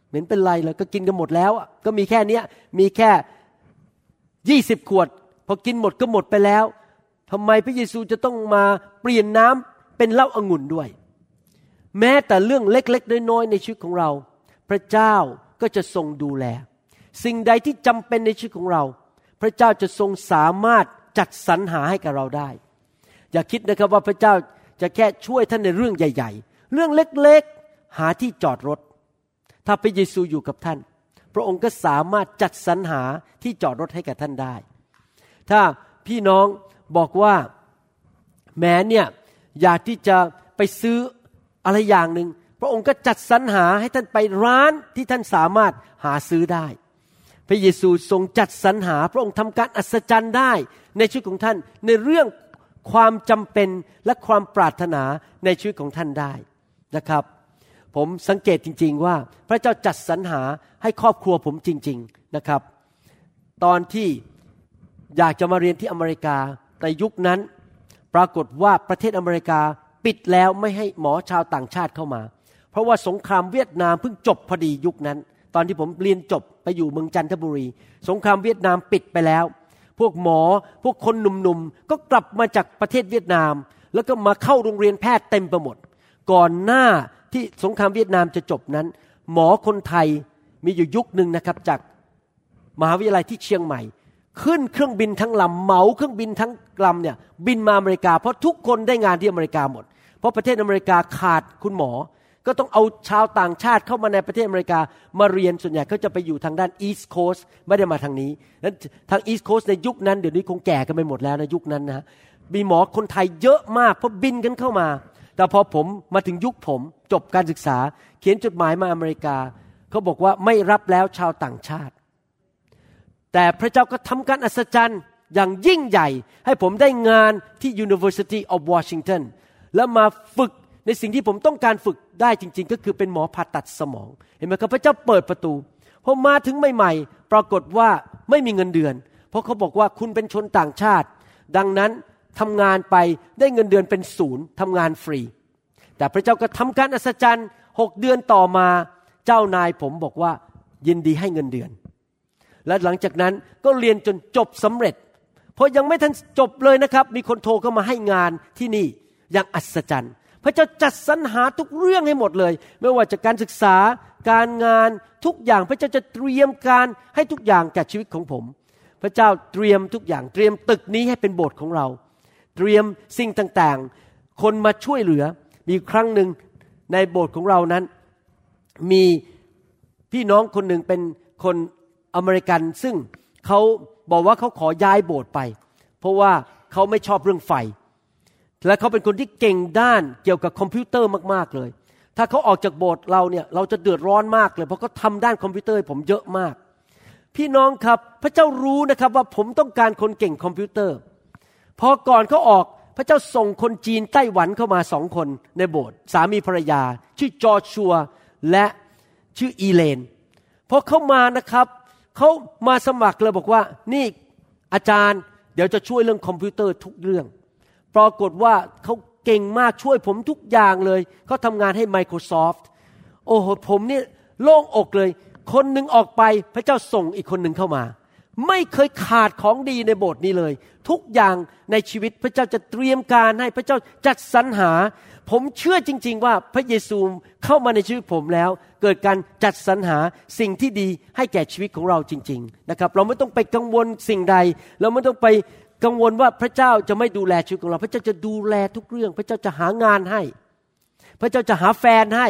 เหม็นเป็นไรเลยก็กินกันหมดแล้วอะก็มีแค่เนี้ยมีแค่ยี่สิบขวด พอกินหมดก็หมดไปแล้วทำไมพระเยซูจะต้องมาเปลี่ยนน้ำเป็นเหล้าอางุ่นด้วย แม้แต่เรื่องเล็กๆน้อยๆในชีวิตของเรา พระเจ้าก็จะทรงดูแล สิ่งใดที่จำเป็นในชีวิตของเรา พระเจ้าจะทรงสามารถจัดสรรหาให้กับเราได้ อย่าคิดนะครับว่าพระเจ้าจะแค่ช่วยท่านในเรื่องใหญ่ ๆ เรื่องเล็กๆหาที่จอดรถ ถ้าพระเยซูอยู่กับท่าน พระองค์ก็สามารถจัดสรรหาที่จอดรถให้กับท่านได้ ถ้าพี่น้องบอกว่าแม้เนี่ยอยากที่จะไปซื้ออะไรอย่างหนึ่งพระองค์ก็จัดสรรหาให้ท่านไปร้านที่ท่านสามารถหาซื้อได้ พระเยซูทรงจัดสรรหา พระองค์ทำการอัศจรรย์ได้ในชีวิตของท่านในเรื่องความจำเป็นและความปรารถนาในชีวิตของท่านได้นะครับ ผมสังเกตจริง ๆ ว่าพระเจ้าจัดสรรหาให้ครอบครัวผมจริง ๆนะครับ ตอนที่ อยากจะมาเรียนที่อเมริกาในยุคนั้น ปรากฏว่าประเทศอเมริกาปิดแล้วไม่ให้หมอชาวต่างชาติเข้ามา เพราะว่าสงครามเวียดนามเพิ่งจบพอดียุคนั้น ตอนที่ผมเรียนจบไปอยู่เมืองจันทบุรี สงครามเวียดนามปิดไปแล้ว พวกหมอพวกคนหนุ่มๆก็กลับมาจากประเทศเวียดนาม แล้วก็มาเข้าโรงเรียนแพทย์เต็มไปหมด ก่อนหน้าที่สงครามเวียดนามจะจบนั้น หมอคนไทยมีอยู่ยุคหนึ่งนะครับจากมหาวิทยาลัยที่เชียงใหม่ ขึ้นเครื่องบินทั้งลำเหมาเครื่องบินทั้งลำเนี่ยบินมาอเมริกา เพราะทุกคนได้งานที่อเมริกาหมด เพราะประเทศอเมริกาขาดคุณหมอ ก็ต้องเอาชาวต่างชาติเข้ามาในประเทศอเมริกา มาเรียนส่วนใหญ่เขาจะไปอยู่ทางด้านอีสต์โคสไม่ได้มาทางนี้นั้นทางอีสต์โคสในยุคนั้นเดี๋ยวนี้คงแก่กันไปหมดแล้วในยุคนั้นนะมีหมอคนไทยเยอะมากเพราะบินกันเข้ามา แต่พอผมมาถึงยุคผมจบการศึกษา เขียนจดหมายมาอเมริกาเขาบอกว่าไม่รับแล้วชาวต่างชาติ แต่พระเจ้าก็ทำการอัศจรรย์อย่างยิ่งใหญ่ ให้ผมได้งานที่ University of Washington แล้วมาฝึกในสิ่งที่ผมต้องการฝึกได้จริง ๆ ก็คือเป็นหมอผ่าตัดสมอง เห็นไหมครับพระเจ้าเปิดประตูพอมาถึงใหม่ ๆ ปรากฏว่าไม่มีเงินเดือน เพราะเขาบอกว่าคุณเป็นชนต่างชาติ ดังนั้นทำงานไปได้เงินเดือนเป็นศูนย์ทำงานฟรี แต่พระเจ้าก็ทำการอัศจรรย์หกเดือนต่อมา เจ้านายผมบอกว่ายินดีให้เงินเดือน และหลังจากนั้นก็เรียนจนจบสำเร็จ เพอยังไม่ทันจบเลยนะครับ มีคนโทรเข้ามาให้งานที่นี่อย่างอัศจรรย์ พระเจ้าจัดสรรหาทุกเรื่องให้หมดเลย ไม่ว่าจะการศึกษาการงานทุกอย่างพระเจ้าจะเตรียมการให้ทุกอย่างแก่ชีวิตของผม พระเจ้าเตรียมทุกอย่างเตรียมตึกนี้ให้เป็นโบสถ์ของเรา เตรียมสิ่งต่างๆ คนมาช่วยเหลือมีครั้งหนึ่งในโบสถ์ของเรานั้น มีพี่น้องคนหนึ่งเป็นคน อเมริกันซึ่งเขาบอกว่าเขาขอย้ายโบสถ์ไป เพราะว่าเขาไม่ชอบเรื่องไฟ และเขาเป็นคนที่เก่งด้านเกี่ยวกับคอมพิวเตอร์มากๆเลย ถ้าเขาออกจากโบสถ์เราเนี่ยเราจะเดือดร้อนมากเลย เพราะเขาทำด้านคอมพิวเตอร์ผมเยอะมาก พี่น้องครับพระเจ้ารู้นะครับว่าผมต้องการคนเก่งคอมพิวเตอร์พอก่อนเขาออกพระเจ้าส่งคนจีนไต้หวันเข้ามาสองคนในโบสถ์สามีภรรยา ชื่อจอชัวและชื่ออีเลนพอเข้ามานะครับ เขามาสมัครเลยบอกว่า นี่อาจารย์ เดี๋ยวจะช่วยเรื่องคอมพิวเตอร์ทุกเรื่อง ปรากฏว่าเขาเก่งมากช่วยผมทุกอย่างเลย เขาทำงานให้ Microsoft โอ้โหผมเนี่ยโล่งอกเลย คนหนึ่งออกไปพระเจ้าส่งอีกคนหนึ่งเข้ามา ไม่เคยขาดของดีในโบสถ์นี้เลย ทุกอย่างในชีวิตพระเจ้าจะเตรียมการให้พระเจ้าจัดสรรหา ผมเชื่อจริง ๆ ว่าพระเยซูเข้ามาในชีวิตผมแล้ว เกิดการจัดสรรหาสิ่งที่ดีให้แก่ชีวิตของเราจริง ๆ นะครับ เราไม่ต้องไปกังวลสิ่งใด เราไม่ต้องไปกังวลว่าพระเจ้าจะไม่ดูแลชีวิตของเรา พระเจ้าจะดูแลทุกเรื่อง พระเจ้าจะหางานให้ พระเจ้าจะหาแฟนให้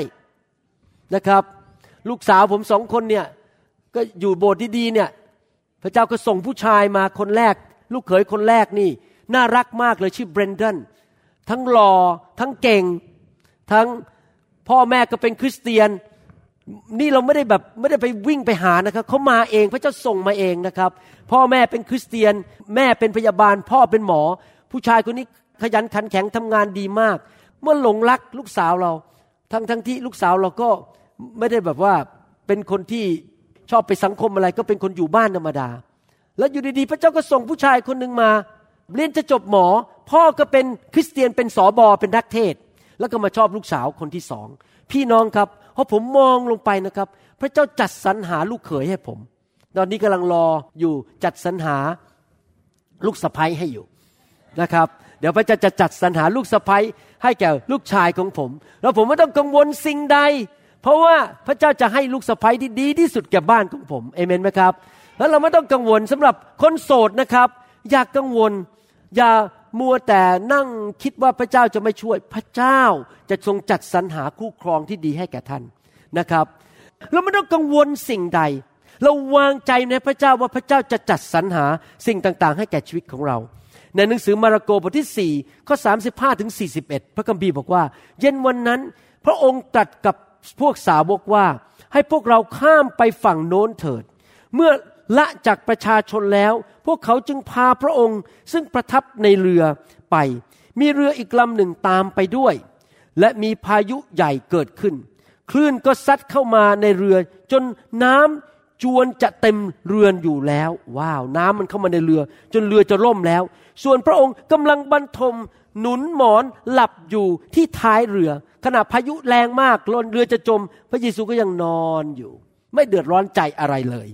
นะครับ ลูกสาวผมสองคนเนี่ยก็อยู่โบสถ์ดีๆเนี่ย พระเจ้าก็ส่งผู้ชายมาคนแรก ลูกเขยคนแรกนี่ น่ารักมากเลยชื่อเบรนดัน ทั้งหล่อทั้งเก่ง ทั้งพ่อแม่ก็เป็นคริสเตียน นี่เราไม่ได้แบบไม่ได้ไปวิ่งไปหานะครับเขามาเองพระเจ้าส่งมาเองนะครับ พ่อแม่เป็นคริสเตียน แม่เป็นพยาบาล พ่อเป็นหมอ ผู้ชายคนนี้ขยันขันแข็งทำงานดีมาก เมื่อหลงรักลูกสาวเรา ทั้งทั้งที่ลูกสาวเราก็ไม่ได้แบบว่าเป็นคนที่ชอบไปสังคมอะไรก็เป็นคนอยู่บ้านธรรมดา แล้วอยู่ดีๆ พระเจ้าก็ส่งผู้ชายคนหนึ่งมา เรียนจะจบหมอ พ่อก็เป็นคริสเตียนเป็นสอบอเป็นนักเทศ แล้วก็มาชอบลูกสาวคนที่สอง พี่น้องครับพอผมมองลงไปนะครับ พระเจ้าจัดสรรหาลูกเขยให้ผม ตอนนี้กำลังรออยู่จัดสรรหาลูกสะใภ้ให้อยู่นะครับ เดี๋ยวพระเจ้าจะจัดสรรหาลูกสะใภ้ให้แก่ลูกชายของผม แล้วผมไม่ต้องกังวลสิ่งใด เพราะว่าพระเจ้าจะให้ลูกสะใภ้ที่ดีที่สุดแก่บ้านของผมเอเมนไหมครับ แล้วเราไม่ต้องกังวลสำหรับคนโสดนะครับ อย่ากกังวล อย่ามัวแต่นั่งคิดว่าพระเจ้าจะไม่ช่วยพระเจ้าจะทรงจัดสรรหาคู่ครองที่ดีให้แก่ท่านนะครับเราไม่ต้องกังวลสิ่งใด เราวางใจในพระเจ้าว่าพระเจ้าจะจัดสรรหาสิ่งต่างๆ ให้แก่ชีวิตของเรา ในหนังสือมาระโกบทที่4ข้อ35ถึง41 พระคัมภีร์บอกว่า เย็นวันนั้น พระองค์ตรัสกับพวกสาวกว่า ให้พวกเราข้ามไปฝั่งโน้นเถิด เมื่อละจากประชาชนแล้ว พวกเขาจึงพาพระองค์ซึ่งประทับในเรือไป มีเรืออีกลำหนึ่งตามไปด้วย และมีพายุใหญ่เกิดขึ้น คลื่นก็ซัดเข้ามาในเรือจนน้ำจวนจะเต็มเรือนอยู่แล้ว ว้าว น้ำมันเข้ามาในเรือ จนเรือจะล่มแล้ว ส่วนพระองค์กำลังบรรทมหนุนหมอนหลับอยู่ที่ท้ายเรือ ขณะพายุแรงมากลนเรือจะจม พระเยซูก็ยังนอนอยู่ ไม่เดือดร้อนใจอะไรเลย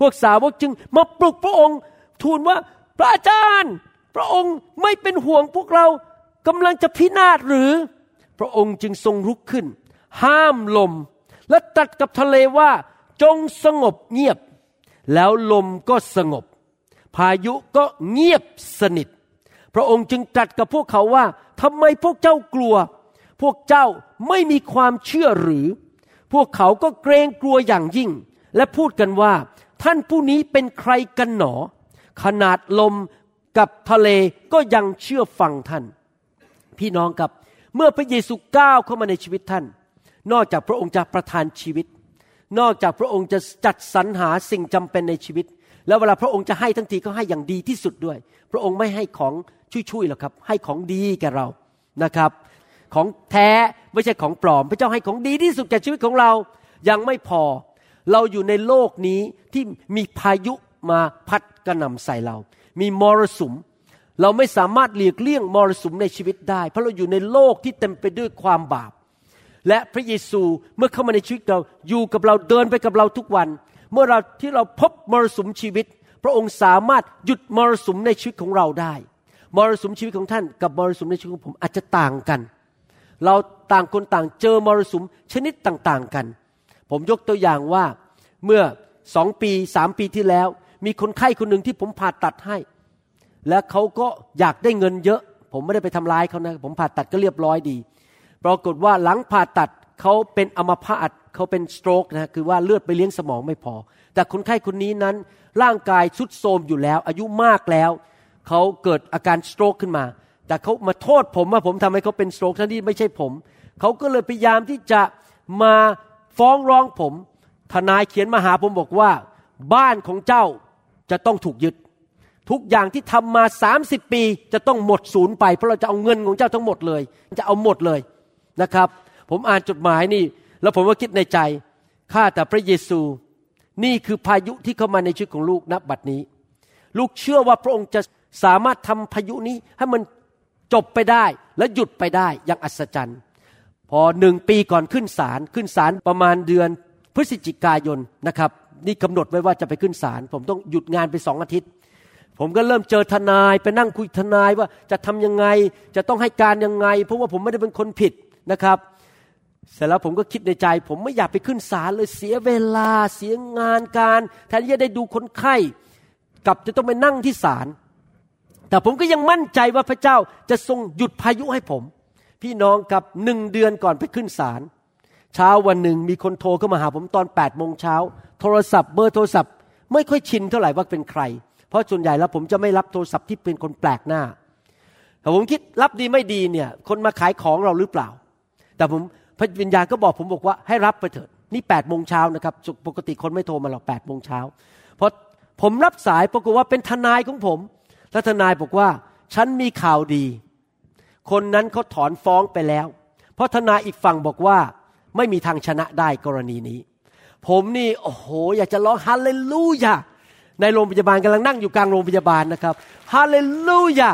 พวกสาวกจึงมาปลุกพระองค์ ทูลว่าพระอาจารย์ พระองค์ไม่เป็นห่วงพวกเรากำลังจะพินาศหรือ พระองค์จึงทรงลุกขึ้น ห้ามลม และตรัสกับทะเลว่าจงสงบเงียบ แล้วลมก็สงบ พายุก็เงียบสนิท พระองค์จึงตรัสกับพวกเขาว่าทำไมพวกเจ้ากลัว พวกเจ้าไม่มีความเชื่อหรือ พวกเขาก็เกรงกลัวอย่างยิ่ง และพูดกันว่า ท่านผู้นี้เป็นใครกันหนอ ขนาดลมกับทะเลก็ยังเชื่อฟังท่าน พี่น้องกับ เมื่อพระเยซูก้าวเข้ามาในชีวิตท่าน นอกจากพระองค์จะประทานชีวิต นอกจากพระองค์จะจัดสรรหาสิ่งจำเป็นในชีวิต แล้วเวลาพระองค์จะให้ทั้งทีก็ให้อย่างดีที่สุดด้วย พระองค์ไม่ให้ของชุยๆหรอกครับ ให้ของดีแก่เรานะครับ ของแท้ไม่ใช่ของปลอม พระเจ้าให้ของดีที่สุดแก่ชีวิตของเรายังไม่พอ เราอยู่ในโลกนี้ที่มีพายุมาพัด กระหน่ำใส่เรา มีมรสุม เราไม่สามารถหลีกเลี่ยงมรสุมในชีวิตได้ เพราะเราอยู่ในโลกที่เต็มไปด้วยความบาป และพระเยซูเมื่อเข้ามาในชีวิตเราอยู่กับเราเดินไปกับเราทุกวัน เมื่อเราที่เราพบมรสุมชีวิต พระองค์สามารถหยุดมรสุมในชีวิตของเราได้ มรสุมชีวิตของท่านกับมรสุมในชีวิตของผมอาจจะต่างกัน เราต่างคนต่างเจอมรสุมชนิดต่างๆกัน ผมยกตัวอย่างว่าเมื่อสองปีสามปีที่แล้ว มีคนไข้คนหนึ่งที่ผมผ่าตัดให้ และเขาก็อยากได้เงินเยอะ ผมไม่ได้ไปทำร้ายเขานะ ผมผ่าตัดก็เรียบร้อยดี ปรากฏว่าหลังผ่าตัดเขาเป็นอัมพาตเขาเป็นสโตรกนะคือว่าเลือดไปเลี้ยงสมองไม่พอ แต่คนไข้คนนี้นั้นร่างกายทรุดโทรมอยู่แล้ว อายุมากแล้วเขาเกิดอาการสโตรกขึ้นมา แต่เขามาโทษผมว่าผมทำให้เขาเป็นสโตรกทั้งที่ไม่ใช่ผมเขาก็เลยพยายามที่จะมาฟ้องร้องผม ทนายเขียนมาหาผมบอกว่า บ้านของเจ้า จะต้องถูกยึด ทุกอย่างที่ทำมา30ปี จะต้องหมดศูนย์ไป เพราะเราจะเอาเงินของเจ้าทั้งหมดเลย จะเอาหมดเลยนะครับ ผมอ่านจดหมายนี่ แล้วผมก็คิดในใจข้าแต่พระเยซู นี่คือพายุที่เข้ามาในชีวิตของลูกณบัดนี้ ลูกเชื่อว่าพระองค์จะสามารถทำพายุนี้ให้มันจบไปได้และหยุดไปได้อย่างอัศจรรย์ พอหนึ่งปีก่อนขึ้นศาลขึ้นศาลประมาณเดือนพฤศจิกายนนะครับ นี่กำหนดไว้ว่าจะไปขึ้นศาลผมต้องหยุดงานไปสองอาทิตย์ ผมก็เริ่มเจอทนายไปนั่งคุยทนายว่าจะทำยังไง จะต้องให้การยังไง เพราะว่าผมไม่ได้เป็นคนผิดนะครับ เสร็จแล้วผมก็คิดในใจ ผมไม่อยากไปขึ้นศาลเลยเสียเวลาเสียงานการแทนที่จะได้ดูคนไข้กลับจะต้องไปนั่งที่ศาลแต่ผมก็ยังมั่นใจว่าพระเจ้าจะทรงหยุดพายุให้ผม พี่น้องกับหนึ่งเดือนก่อนไปขึ้นศาลเช้าวันหนึ่งมีคนโทรเข้ามาหาผมตอน8ปดโมงเช้า โทรศัพท์เบอร์โทรศัพท์ ไม่ค่อยชินเท่าไหร่ว่าเป็นใคร เพราะส่วนใหญ่แล้วผมจะไม่รับโทรศัพท์ที่เป็นคนแปลกหน้าแต่ผมคิดรับดีไม่ดีเนี่ย คนมาขายของเราหรือเปล่า แต่ผมพระวิญญาณก็บอกผมบอกว่าให้รับไปเถิดนี่8ปดโมงเช้านะครับปกติคนไม่โทรมาหรอกแปดโมงเช้าเพราะผมรับสายปรากฏว่าเป็นทนายของผมและทนายบอกว่า ฉันมีข่าวดี คนนั้นเขาถอนฟ้องไปแล้ว เพราะทนายอีกฝั่งบอกว่าไม่มีทางชนะได้กรณีนี้ ผมนี่โอ้โห อยากจะร้องฮาเลลูยาในโรงพยาบาลกำลังนั่งอยู่กลางโรงพยาบาลนะครับฮาเลลูยา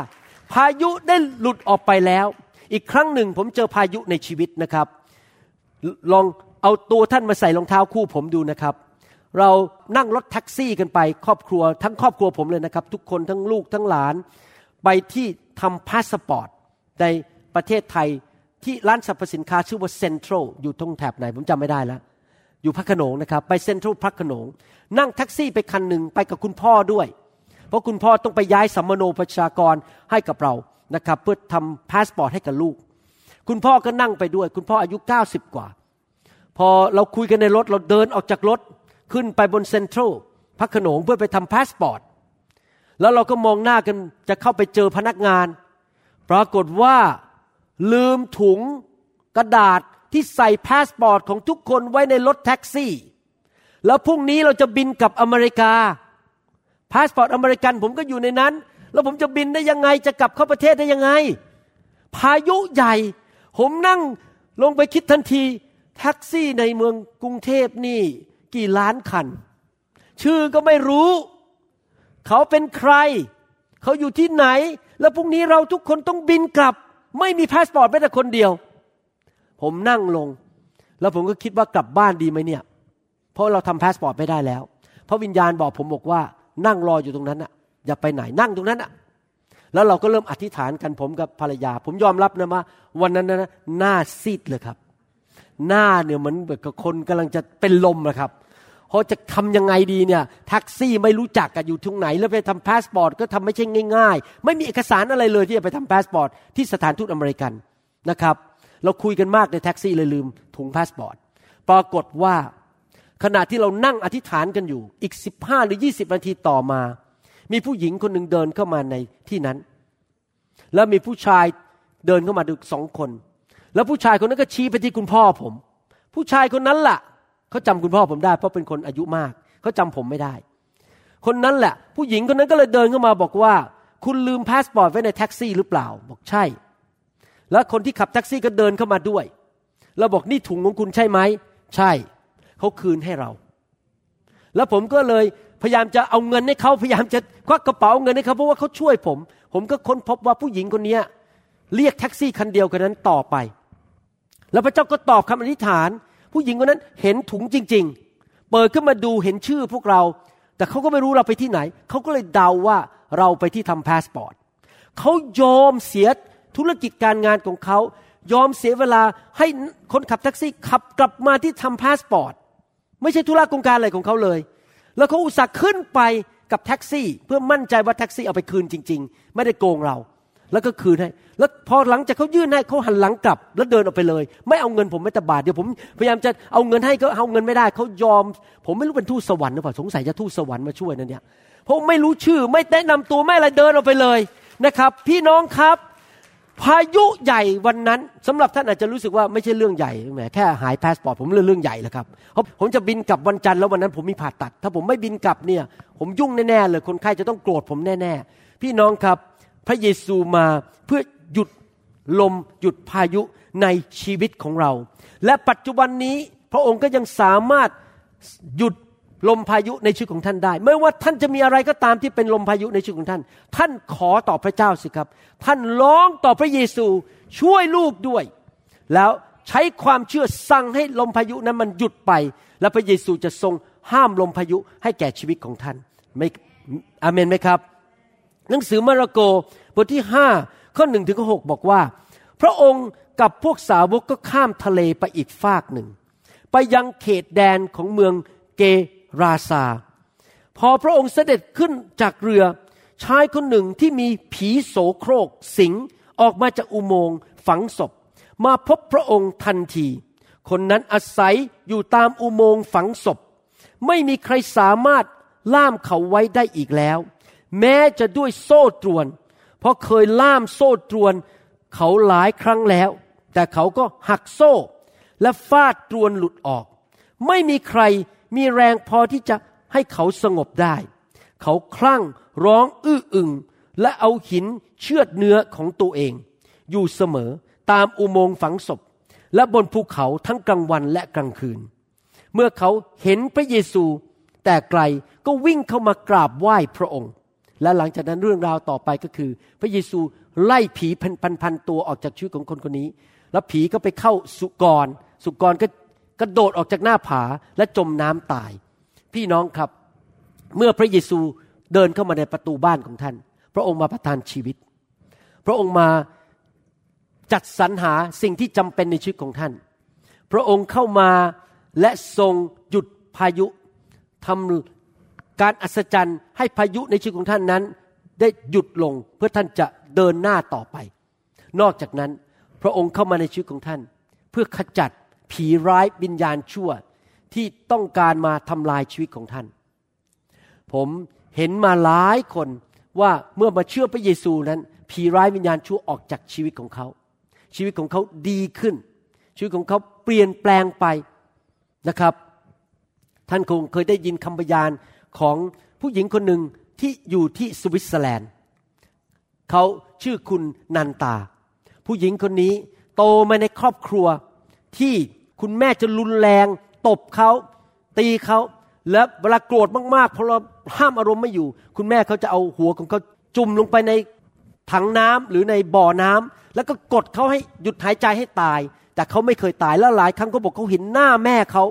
พายุได้หลุดออกไปแล้ว อีกครั้งหนึ่งผมเจอพายุในชีวิตนะครับ ลองเอาตัวท่านมาใส่รองเท้าคู่ผมดูนะครับ เรานั่งรถแท็กซี่กันไป ครอบครัวทั้งครอบครัวผมเลยนะครับ ทุกคนทั้งลูกทั้งหลาน ไปที่ทำพาสปอร์ตในประเทศไทยที่ร้านสรรพสินค้าชื่อว่าเซ็นทรัลอยู่ตรงแถบไหนผมจำไม่ได้แล้ว อยู่พระโขนงนะครับไปเซ็นทรัลพระโขนง นั่งแท็กซี่ไปคันหนึ่งไปกับคุณพ่อด้วย เพราะคุณพ่อต้องไปย้ายสำมะโนประชากรให้กับเรานะครับเพื่อทำพาสปอร์ตให้กับลูก คุณพ่อก็นั่งไปด้วย คุณพ่ออายุ 90 กว่า พอเราคุยกันในรถเราเดินออกจากรถขึ้นไปบนเซ็นทรัลพระโขนงเพื่อไปทำพาสปอร์ตแล้วเราก็มองหน้ากันจะเข้าไปเจอพนักงาน ปรากฏว่าลืมถุงกระดาษ ที่ใส่พาสปอร์ตของทุกคนไว้ในรถแท็กซี่ แล้วพรุ่งนี้เราจะบินกลับอเมริกา พาสปอร์ตอเมริกันผมก็อยู่ในนั้น แล้วผมจะบินได้ยังไงจะกลับเข้าประเทศได้ยังไง พายุใหญ่ ผมนั่งลงไปคิดทันที แท็กซี่ในเมืองกรุงเทพนี่ กี่ล้านคัน ชื่อก็ไม่รู้ เขาเป็นใคร เขาอยู่ที่ไหน แล้วพรุ่งนี้เราทุกคนต้องบินกลับ ไม่มีพาสปอร์ตแม้แต่คนเดียว ผมนั่งลง แล้วผมก็คิดว่ากลับบ้านดีไหมเนี่ย เพราะเราทำพาสปอร์ตไม่ได้แล้ว เพราะวิญญาณบอกผมบอกว่านั่งรออยู่ตรงนั้นอะอย่าไปไหนนั่งตรงนั้นอะแล้วเราก็เริ่มอธิษฐานกันผมกับภรรยา ผมยอมรับนะว่าวันนั้นนะหน้าซีดเลยครับ หน้าเนี่ยเหมือนแบบกับคนกำลังจะเป็นลมนะครับเพราะจะทำยังไงดีเนี่ยแท็กซี่ไม่รู้จักกันอยู่ตรงไหน แล้วไปทำพาสปอร์ตก็ทำไม่ใช่ง่าย ๆ ไม่มีเอกสารอะไรเลยที่จะไปทำพาสปอร์ตที่สถานทูตอเมริกันนะครับ เราคุยกันมากในแท็กซี่เลยลืมถุงพาสปอร์ตปรากฏว่าขณะที่เรานั่งอธิษฐานกันอยู่ อีก15หรือ20นาทีต่อมา มีผู้หญิงคนหนึ่งเดินเข้ามาในที่นั้น แล้วมีผู้ชายเดินเข้ามาดูสองคน แล้วผู้ชายคนนั้นก็ชี้ไปที่คุณพ่อผม ผู้ชายคนนั้นล่ะเขาจำคุณพ่อผมได้ เพราะเป็นคนอายุมากเขาจำผมไม่ได้ คนนั้นแหละ ผู้หญิงคนนั้นก็เลยเดินเข้ามาบอกว่า คุณลืมพาสปอร์ตไว้ในแท็กซี่หรือเปล่า บอกใช่ แล้วคนที่ขับแท็กซี่ก็เดินเข้ามาด้วยแล้วบอกนี่ถุงของคุณใช่ไหม ใช่ เขาคืนให้เรา แล้วผมก็เลยพยายามจะเอาเงินให้เขาพยายามจะควักกระเป๋าเงินให้เขาเพราะว่าเขาช่วยผม ผมก็ค้นพบว่าผู้หญิงคนนี้เรียกแท็กซี่คันเดียวกันนั้นต่อไป แล้วพระเจ้าก็ตอบคำอธิษฐาน ผู้หญิงคนนั้นเห็นถุงจริง ๆ เปิดขึ้นมาดูเห็นชื่อพวกเรา แต่เขาก็ไม่รู้เราไปที่ไหน เขาก็เลยเดาว่าเราไปที่ทำพาสปอร์ตเขายอมเสีย ธุรกิจการงานของเขา ยอมเสียเวลาให้คนขับแท็กซี่ขับกลับมาที่ทำพาสปอร์ต ไม่ใช่ธุระกงการอะไรของเขาเลย แล้วเขาอุตส่าห์ขึ้นไปกับแท็กซี่ เพื่อมั่นใจว่าแท็กซี่เอาไปคืนจริง ๆ ไม่ได้โกงเรา แล้วก็คืนให้ แล้วพอหลังจากเขายื่นให้เขาหันหลังกลับ แล้วเดินออกไปเลย ไม่เอาเงินผมแม้แต่บาทเดียวผมพยายามจะเอาเงินให้ก็เอาเงินไม่ได้เขายอม ผมไม่รู้เป็นทูตสวรรค์หรือเปล่าสงสัยจะทูตสวรรค์มาช่วยนั่นเนี่ยเพราะไม่รู้ชื่อไม่แนะนำตัวไม่อะไรเดินออกไปเลยนะครับ พี่น้องครับ พายุใหญ่วันนั้นสำหรับท่านอาจจะรู้สึกว่าไม่ใช่เรื่องใหญ่แหมแค่หายพาสปอร์ตผมเรื่องเรื่องใหญ่แล้วครับเพราะผมจะบินกลับวันจันทร์แล้ววันนั้นผมมีผ่าตัด ถ้าผมไม่บินกลับเนี่ย ผมยุ่งแน่ๆเลยคนไข้จะต้องโกรธผมแน่ๆ พี่น้องครับ พระเยซูมาเพื่อหยุดลมหยุดพายุในชีวิตของเรา และปัจจุบันนี้พระองค์ก็ยังสามารถหยุด ลมพายุในชีวิตของท่านได้ ไม่ว่าท่านจะมีอะไรก็ตามที่เป็นลมพายุในชีวิตของท่าน ท่านขอต่อพระเจ้าสิครับ ท่านร้องต่อพระเยซูช่วยลูกด้วย แล้วใช้ความเชื่อสั่งให้ลมพายุนั้นมันหยุดไป และพระเยซูจะทรงห้ามลมพายุให้แก่ชีวิตของท่านไม่อเมนไหมครับ หนังสือมาระโกบทที่ห้าข้อหนึ่งถึงข้อหบอกว่า พระองค์กับพวกสาวกก็ข้ามทะเลไปอีกฟากหนึ่ง ไปยังเขตแดนของเมืองเก ราซา พอพระองค์เสด็จขึ้นจากเรือ ชายคนหนึ่งที่มีผีโสโครกสิงออกมาจากอุโมงค์ฝังศพ มาพบพระองค์ทันที คนนั้นอาศัยอยู่ตามอุโมงค์ฝังศพ ไม่มีใครสามารถล่ามเขาไว้ได้อีกแล้ว แม้จะด้วยโซ่ตรวน เพราะเคยล่ามโซ่ตรวน เขาหลายครั้งแล้ว แต่เขาก็หักโซ่ และฟาดตรวนหลุดออก ไม่มีใคร มีแรงพอที่จะให้เขาสงบได้ เขาคลั่งร้องอื้ออึง และเอาหินเชือดเนื้อของตัวเอง อยู่เสมอตามอุโมงค์ฝังศพ และบนภูเขาทั้งกลางวันและกลางคืน เมื่อเขาเห็นพระเยซู แต่ไกลก็วิ่งเข้ามากราบไหว้พระองค์ และหลังจากนั้นเรื่องราวต่อไปก็คือ พระเยซูไล่ผีพันๆตัวออกจากชีวิตของคนคนนี้ แล้วผีก็ไปเข้าสุกร สุกรก็ กระโดดออกจากหน้าผาและจมน้ำตาย พี่น้องครับ เมื่อพระเยซูเดินเข้ามาในประตูบ้านของท่าน พระองค์มาประทานชีวิต พระองค์มาจัดสรรหาสิ่งที่จำเป็นในชีวิตของท่าน พระองค์เข้ามาและทรงหยุดพายุทำการอัศจรรย์ให้พายุในชีวิตของท่านนั้น ได้หยุดลงเพื่อท่านจะเดินหน้าต่อไป นอกจากนั้นพระองค์เข้ามาในชีวิตของท่าน เพื่อขจัด ผีร้ายวิญญาณชั่วที่ต้องการมาทำลายชีวิตของท่าน ผมเห็นมาหลายคนว่าเมื่อมาเชื่อพระเยซูนั้น ผีร้ายวิญญาณชั่วออกจากชีวิตของเขา ชีวิตของเขาดีขึ้น ชีวิตของเขาเปลี่ยนแปลงไปนะครับ ท่านคงเคยได้ยินคำพยานของผู้หญิงคนหนึ่งที่อยู่ที่สวิตเซอร์แลนด์ เขาชื่อคุณนันตา ผู้หญิงคนนี้โตมาในครอบครัวที่ คุณแม่จะรุนแรง ตบเขาตีเขาแล้วเวลาโกรธมากๆ เพอเราห้ามอารมณ์ไม่อยู่ คุณแม่เขาจะเอาหัวของเขาจุ่มลงไปในถังน้ำหรือในบ่อน้ำแล้วก็กดเขาให้หยุดหายใจให้ตาย แต่เขาไม่เคยตายแล้วหลายครั้งเขาบอกเขาเห็นหน้าแม่เขา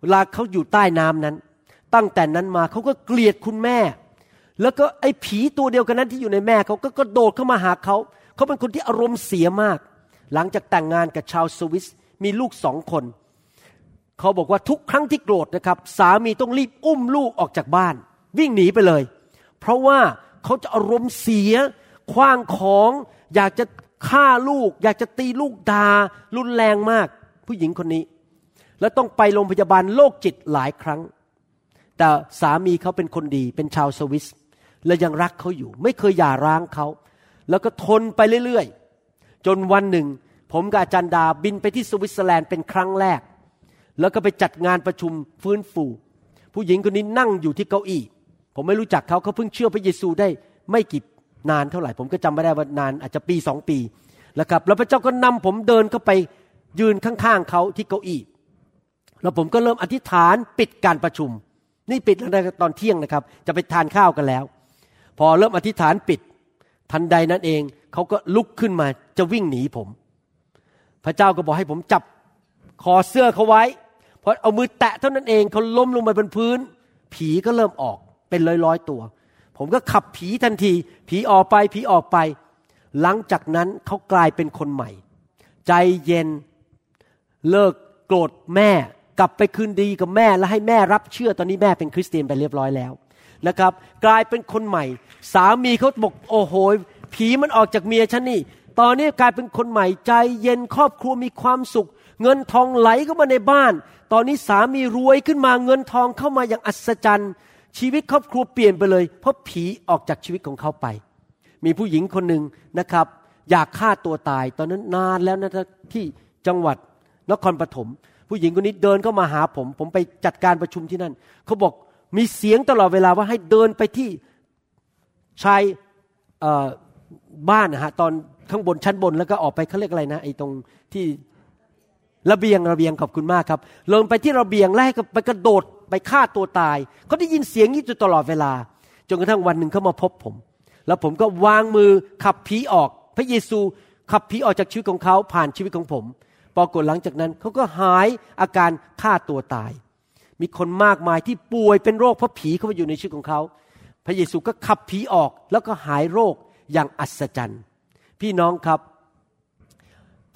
เวลาเขาอยู่ใต้น้ำนั้น ตั้งแต่นั้นมาเขาก็เกลียดคุณแม่ แล้วก็ไอ้ผีตัวเดียวกันนั้นที่อยู่ในแม่เขาก็กระโดดเข้ามาหาเขาเขาเป็นคนที่อารมณ์เสียมาก หลังจากแต่งงานกับชาวสวิส มีลูกสองคน เขาบอกว่าทุกครั้งที่โกรธนะครับ สามีต้องรีบอุ้มลูกออกจากบ้าน วิ่งหนีไปเลย เพราะว่าเขาจะอารมณ์เสียคว้างของ อยากจะฆ่าลูก อยากจะตีลูกดารุนแรงมาก ผู้หญิงคนนี้ แล้วต้องไปโรงพยาบาลโรคจิตหลายครั้ง แต่สามีเขาเป็นคนดีเป็นชาวสวิสและยังรักเขาอยู่ ไม่เคยหย่าร้างเขา แล้วก็ทนไปเรื่อยๆ จนวันหนึ่ง ผมกับอาจารย์ดาบินไปที่สวิตเซอร์แลนด์เป็นครั้งแรก แล้วก็ไปจัดงานประชุมฟื้นฟู ผู้หญิงคนนี้นั่งอยู่ที่เก้าอี้ผมไม่รู้จักเขาเขาเพิ่งเชื่อพระเยซูได้ไม่กี่นานเท่าไหร่ ผมก็จำไม่ได้ว่านานอาจจะปีสองปีแล้วครับแล้วพระเจ้าก็นำผมเดินเข้าไปยืนข้างๆเขาที่เก้าอี้แล้วผมก็เริ่มอธิษฐานปิดการประชุม นี่ปิดแล้วนะตอนเที่ยงนะครับ จะไปทานข้าวกันแล้ว พอเริ่มอธิษฐานปิด ทันใดนั้นเองเขาก็ลุกขึ้นมาจะวิ่งหนีผม พระเจ้าก็บอกให้ผมจับคอเสื้อเขาไว้พอเอามือแตะเท่านั้นเองเขาล้มลงไปบนพื้น ผีก็เริ่มออกเป็นร้อยๆตัว ผมก็ขับผีทันที ผีออกไปผีออกไป หลังจากนั้นเขากลายเป็นคนใหม่ ใจเย็นเลิกโกรธแม่กลับไปคืนดีกับแม่แล้วให้แม่รับเชื่อตอนนี้แม่เป็นคริสเตียนไปเรียบร้อยแล้วนะครับ กลายเป็นคนใหม่ สามีเขาบอกโอ้โหผีมันออกจากเมียฉันนี่ ตอนนี้กลายเป็นคนใหม่ใจเย็นครอบครัวมีความสุข เงินทองไหลเข้ามาในบ้าน ตอนนี้สามีรวยขึ้นมาเงินทองเข้ามาอย่างอัศจรรย์ ชีวิตครอบครัวเปลี่ยนไปเลย เพราะผีออกจากชีวิตของเขาไป มีผู้หญิงคนหนึ่งนะครับ อยากฆ่าตัวตาย ตอนนั้นนานแล้วนะที่จังหวัดนครปฐมผู้หญิงคนนี้เดินเข้ามาหาผม ผมไปจัดการประชุมที่นั่นเขาบอกมีเสียงตลอดเวลาว่าให้เดินไปที่ชายบ้านนะฮะตอนข้างบนชั้นบนแล้วก็ออกไปเขาเรียกอะไรนะไอ้ตรงที่ระเบียงระเบียงขอบคุณมากครับลงไปที่ระเบียงแล้วให้ไปกระโดดไปฆ่าตัวตายเขาได้ยินเสียงนี้อยู่ตลอดเวลา จนกระทั่งวันหนึ่งเขามาพบผม แล้วผมก็วางมือขับผีออก พระเยซูขับผีออกจากชีวิตของเขาผ่านชีวิตของผมปรากฏหลังจากนั้นเขาก็หายอาการฆ่าตัวตาย มีคนมากมายที่ป่วยเป็นโรคเพราะผีเข้ามาอยู่ในชีวิตของเขา พระเยซูก็ขับผีออกแล้วก็หายโรคอย่างอัศจรรย์ พี่น้องครับ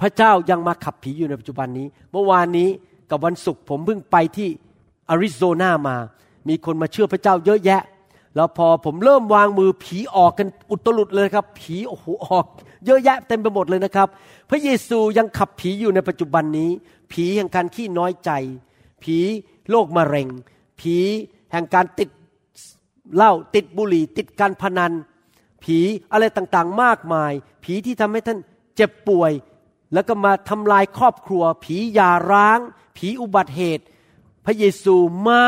พระเจ้ายังมาขับผีอยู่ในปัจจุบันนี้ เมื่อวานนี้กับวันศุกร์ผมเพิ่งไปที่อาริโซนามา มีคนมาเชื่อพระเจ้าเยอะแยะ แล้วพอผมเริ่มวางมือผีออกกันอุตลุดเลยครับ ผีโอ้โหออก เยอะแยะเต็มไปหมดเลยนะครับ พระเยซูยังขับผีอยู่ในปัจจุบันนี้ ผีแห่งการขี้น้อยใจ ผีโรคมะเร็ง ผีแห่งการติดเหล้าติดบุหรี่ ติดการพนัน ผีอะไรต่างๆมากมาย ผีที่ทำให้ท่านเจ็บป่วย แล้วก็มาทำลายครอบครัว ผียาร้าง ผีอุบัติเหตุ พระเยซูมา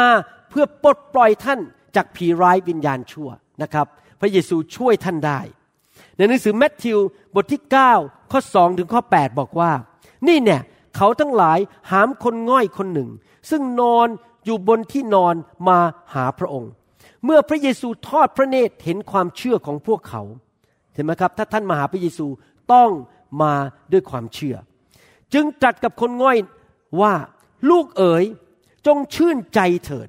เพื่อปลดปล่อยท่านจากผีร้ายวิญญาณชั่วนะครับ พระเยซูช่วยท่านได้ ในหนังสือแมทธิวบทที่ 9 ข้อ 2 ถึงข้อ 8 บอกว่า นี่เนี่ยเขาทั้งหลายหามคนง่อยคนหนึ่ง ซึ่งนอนอยู่บนที่นอนมาหาพระองค์ เมื่อพระเยซูทอดพระเนตรเห็นความเชื่อของพวกเขาเห็นไหมครับ ถ้าท่านมาหาพระเยซูต้องมาด้วยความเชื่อ จึงตรัสกับคนง่อยว่าลูกเอ๋ยจงชื่นใจเถิด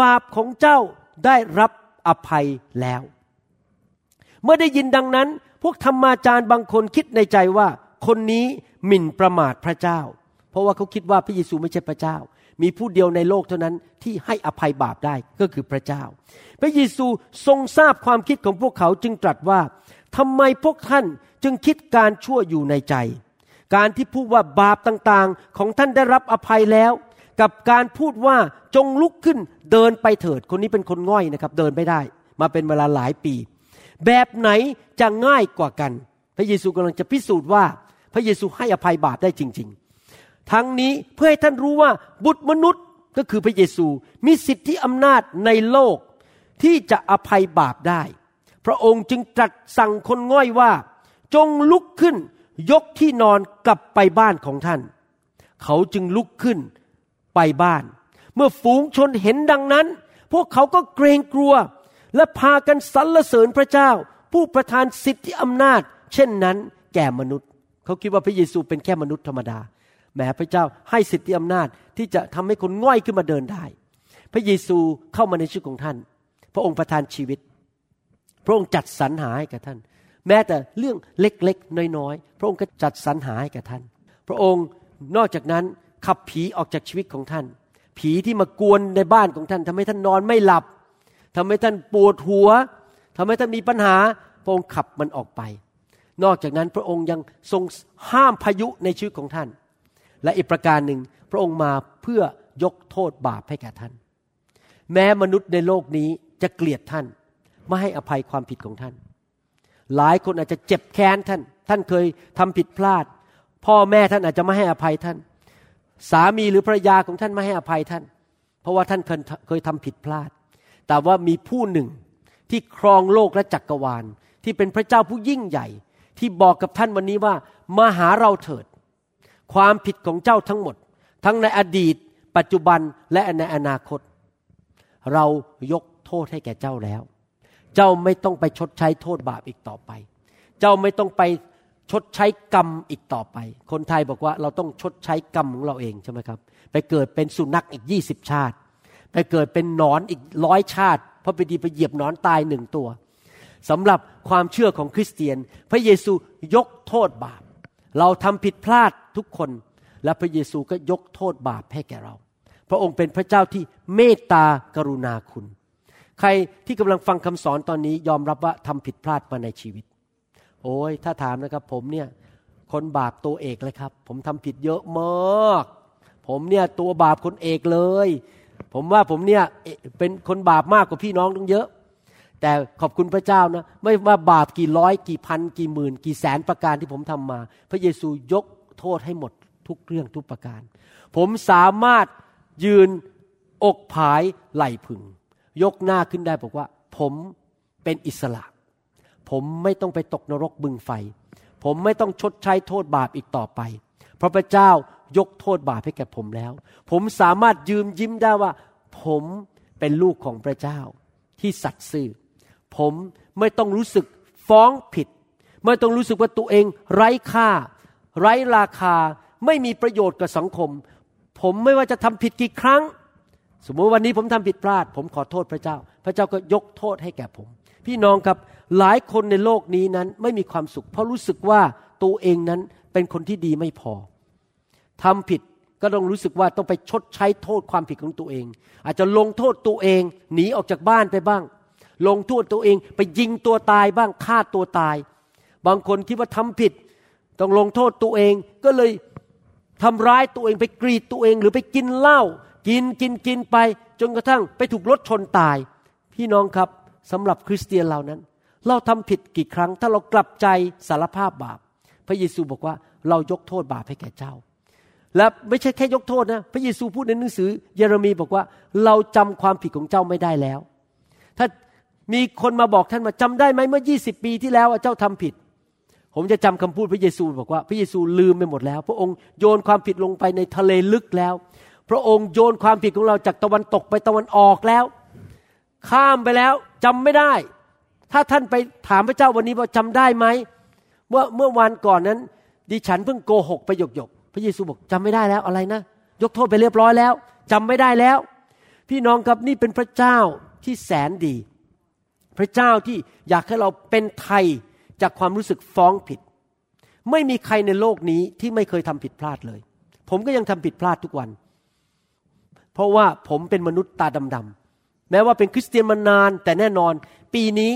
บาปของเจ้าได้รับอภัยแล้ว เมื่อได้ยินดังนั้น พวกธรรมาจารย์บางคนคิดในใจว่า คนนี้หมิ่นประมาทพระเจ้า เพราะว่าเขาคิดว่าพระเยซูไม่ใช่พระเจ้า มีผู้เดียวในโลกเท่านั้นที่ให้อภัยบาปได้ก็คือพระเจ้า พระเยซูทรงทราบความคิดของพวกเขาจึงตรัสว่าทำไมพวกท่านจึงคิดการชั่วอยู่ในใจ การที่พูดว่าบาปต่างๆ ของท่านได้รับอภัยแล้ว กับการพูดว่าจงลุกขึ้นเดินไปเถิดคนนี้เป็นคนง่อยนะครับ เดินไม่ได้ มาเป็นเวลาหลายปี แบบไหนจะง่ายกว่ากัน พระเยซูกำลังจะพิสูจน์ว่า พระเยซูให้อภัยบาปได้จริงๆ ทั้งนี้เพื่อให้ท่านรู้ว่าบุตรมนุษย์ก็คือพระเยซูมีสิทธิอำนาจในโลกที่จะอภัยบาปได้ พระองค์จึงตรัสสั่งคนง่อยว่า จงลุกขึ้น ยกที่นอนกลับไปบ้านของท่าน เขาจึงลุกขึ้นไปบ้าน เมื่อฝูงชนเห็นดังนั้น พวกเขาก็เกรงกลัว และพากันสรรเสริญพระเจ้า ผู้ประทานสิทธิอำนาจ เช่นนั้นแก่มนุษย์ เขาคิดว่าพระเยซูเป็นแค่มนุษย์ธรรมดา แม้พระเจ้าให้สิทธิอำนาจที่จะทำให้คนง่อยขึ้นมาเดินได้ พระเยซูเข้ามาในชีวิตของท่าน พระองค์ประทานชีวิต พระองค์จัดสรรหาให้กับท่าน แม้แต่เรื่องเล็กๆน้อยๆพระองค์ก็จัดสรรหาให้กับท่าน พระองค์นอกจากนั้นขับผีออกจากชีวิตของท่าน ผีที่มากวนในบ้านของท่านทำให้ท่านนอนไม่หลับทำให้ท่านปวดหัวทำให้ท่านมีปัญหา พระองค์ขับมันออกไป นอกจากนั้นพระองค์ยังทรงห้ามพายุในชีวิตของท่าน และอีกประการหนึ่งพระองค์มาเพื่อยกโทษบาปให้แก่ท่าน แม้มนุษย์ในโลกนี้จะเกลียดท่าน ไม่ให้อภัยความผิดของท่าน หลายคนอาจจะเจ็บแค้นท่าน ท่านเคยทำผิดพลาด พ่อแม่ท่านอาจจะไม่ให้อภัยท่าน สามีหรือภรรยาของท่านไม่ให้อภัยท่าน เพราะว่าท่านเคยเคยทำผิดพลาด แต่ว่ามีผู้หนึ่งที่ครองโลกและจักกรวาล ที่เป็นพระเจ้าผู้ยิ่งใหญ่ ที่บอกกับท่านวันนี้ว่ามาหาเราเถิด ความผิดของเจ้าทั้งหมด ทั้งในอดีต ปัจจุบันและในอนาคต เรายกโทษให้แก่เจ้าแล้ว เจ้าไม่ต้องไปชดใช้โทษบาปอีกต่อไป เจ้าไม่ต้องไปชดใช้กรรมอีกต่อไป คนไทยบอกว่าเราต้องชดใช้กรรมของเราเองใช่ไหมครับ ไปเกิดเป็นสุนัขอีกยี่สิบชาติ ไปเกิดเป็นหนอนอีกร้อยชาติ เพราะไปดีไปเหยียบหนอนตายหนึ่งตัวสำหรับความเชื่อของคริสเตียน พระเยซูยกโทษบาป เราทำผิดพลาด ทุกคน และพระเยซูก็ยกโทษบาปให้แก่เรา พระองค์เป็นพระเจ้าที่เมตตากรุณาคุณ ใครที่กำลังฟังคำสอนตอนนี้ยอมรับว่าทำผิดพลาดมาในชีวิต โอ้ยถ้าถามนะครับผมเนี่ยคนบาปตัวเอกเลยครับ ผมทำผิดเยอะมาก ผมเนี่ยตัวบาปคนเอกเลย ผมว่าผมเนี่ยเอ่อเป็นคนบาปมากกว่าพี่น้องต้องเยอะแต่ขอบคุณพระเจ้านะ ไม่ว่าบาปกี่ร้อยกี่พัน กี่หมื่น กี่แสนประการที่ผมทำมา พระเยซูยก โทษให้หมดทุกเรื่องทุกประการ ผมสามารถยืนอกผายไหลผึง ยกหน้าขึ้นได้บอกว่า ผมเป็นอิสระ ผมไม่ต้องไปตกนรกบึงไฟ ผมไม่ต้องชดใช้โทษบาปอีกต่อไป เพราะพระเจ้ายกโทษบาปให้แก่ผมแล้ว ผมสามารถยืมยิ้มได้ว่า ผมเป็นลูกของพระเจ้าที่สัตย์ซื่อ ผมไม่ต้องรู้สึกฟ้องผิด ไม่ต้องรู้สึกว่าตัวเองไร้ค่า ไร้ราคาไม่มีประโยชน์กับสังคม ผมไม่ว่าจะทำผิดกี่ครั้ง สมมติวันนี้ผมทำผิดพลาด ผมขอโทษพระเจ้า พระเจ้าก็ยกโทษให้แก่ผม พี่น้องครับหลายคนในโลกนี้นั้นไม่มีความสุข เพราะรู้สึกว่าตัวเองนั้นเป็นคนที่ดีไม่พอทำผิดก็ต้องรู้สึกว่าต้องไปชดใช้โทษความผิดของตัวเอง อาจจะลงโทษตัวเองหนีออกจากบ้านไปบ้าง ลงโทษตัวเองไปยิงตัวตายบ้างฆ่าตัวตาย บางคนคิดว่าทำผิด ต้องลงโทษตัวเองก็เลยทำร้ายตัวเองไปกรีดตัวเองหรือไปกินเหล้ากินกินกินไป จนกระทั่งไปถูกรถชนตาย พี่น้องครับสำหรับคริสเตียนเรานั้น เราทำผิดกี่ครั้ง ถ้าเรากลับใจสารภาพบาป พระเยซูบอกว่าเรายกโทษบาปให้แก่เจ้า และไม่ใช่แค่ยกโทษนะพระเยซูพูดในหนังสือ เยเรมีบอกว่า เราจำความผิดของเจ้าไม่ได้แล้ว ถ้ามีคนมาบอกท่านมาจำได้ไหมเมื่อ 20 ปีที่แล้วเจ้าทำผิด ผมจะจำคำพูดพระเยซูบอกว่าพระเยซูลืมไปหมดแล้ว พระองค์โยนความผิดลงไปในทะเลลึกแล้ว พระองค์โยนความผิดของเราจากตะวันตกไปตะวันออกแล้ว ข้ามไปแล้วจำไม่ได้ ถ้าท่านไปถามพระเจ้าวันนี้ว่าจำได้ไหมเมื่อเมื่อวันก่อนนั้น ดิฉันเพิ่งโกหกไปหยกหยกๆพระเยซูบอกจำไม่ได้แล้วอะไรนะ ยกโทษไปเรียบร้อยแล้วจำไม่ได้แล้ว พี่น้องครับนี่เป็นพระเจ้าที่แสนดี พระเจ้าที่อยากให้เราเป็นไทย จากความรู้สึกฟ้องผิด ไม่มีใครในโลกนี้ที่ไม่เคยทำผิดพลาดเลย ผมก็ยังทำผิดพลาดทุกวัน เพราะว่าผมเป็นมนุษย์ตาดำๆแม้ว่าเป็นคริสเตียนมานาน แต่แน่นอน ปีนี้